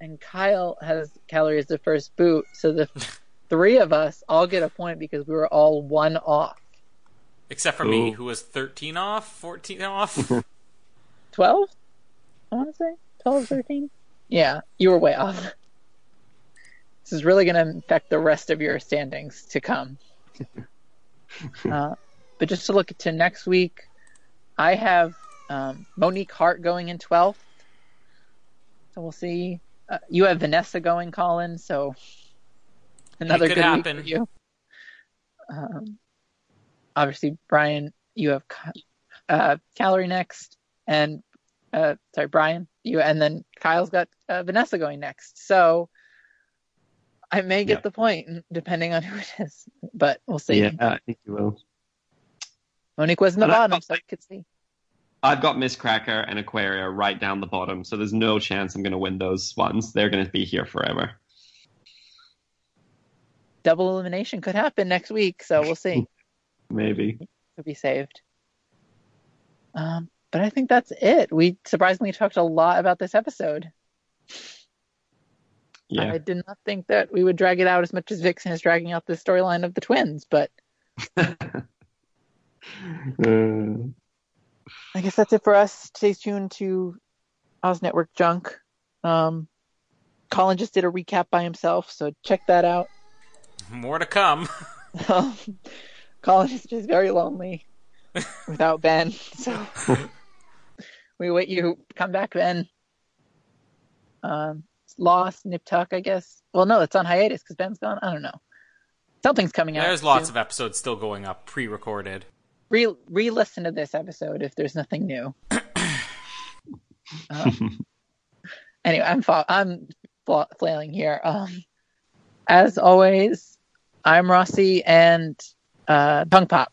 Speaker 2: and Kyle has Kalorie as the first boot. So the [LAUGHS] three of us all get a point because we were all one off.
Speaker 3: Except for me, who was 13 off, 14 off. [LAUGHS]
Speaker 2: 12 i want to say 12 13 yeah you were way off this is really going to affect the rest of your standings to come [LAUGHS] uh, but just to look to next week i have um, Monique Heart going in 12th so we'll see uh, you have vanessa going colin so another
Speaker 3: could
Speaker 2: good
Speaker 3: happen.
Speaker 2: week for you um, obviously Bryan you have Ca- uh, Kalorie next and uh, sorry, Bryan, you, and then Kyle's got uh, Vanessa going next. So I may get
Speaker 4: Yep.
Speaker 2: the point [LAUGHS] depending on who it is, but we'll see.
Speaker 4: Yeah, I think you will.
Speaker 2: Monique was in the
Speaker 4: And
Speaker 2: bottom,
Speaker 4: thought-
Speaker 2: so I could see.
Speaker 4: I've got Miz Cracker and Aquaria right down the bottom, so there's no chance I'm going to win those ones. They're going to be here forever.
Speaker 2: Double elimination could happen next week, so we'll see. [LAUGHS]
Speaker 4: maybe.
Speaker 2: Could be saved. Um, but I think that's it. We surprisingly talked a lot about this episode.
Speaker 4: Yeah.
Speaker 2: I did not think that we would drag it out as much as Vixen is dragging out the storyline of the twins, but
Speaker 4: Uh, [LAUGHS]
Speaker 2: I guess that's it for us. Stay tuned to Oz Network Junk. Um, Colin just did a recap by himself, so check that out.
Speaker 3: More to come. [LAUGHS]
Speaker 2: Um, Colin is just very lonely without Ben, so [LAUGHS] we wait you come back, Ben. Um, lost Nip Tuck, I guess. Well, no, it's on hiatus because Ben's gone. I don't know. Something's coming out.
Speaker 3: There's lots
Speaker 2: soon.
Speaker 3: of episodes still going up, pre-recorded.
Speaker 2: re re-listen to this episode if there's nothing new. [CLEARS THROAT] um, anyway, I'm fa- I'm fla- flailing here. Um, as always, I'm Rossi and uh, Tongue Pop.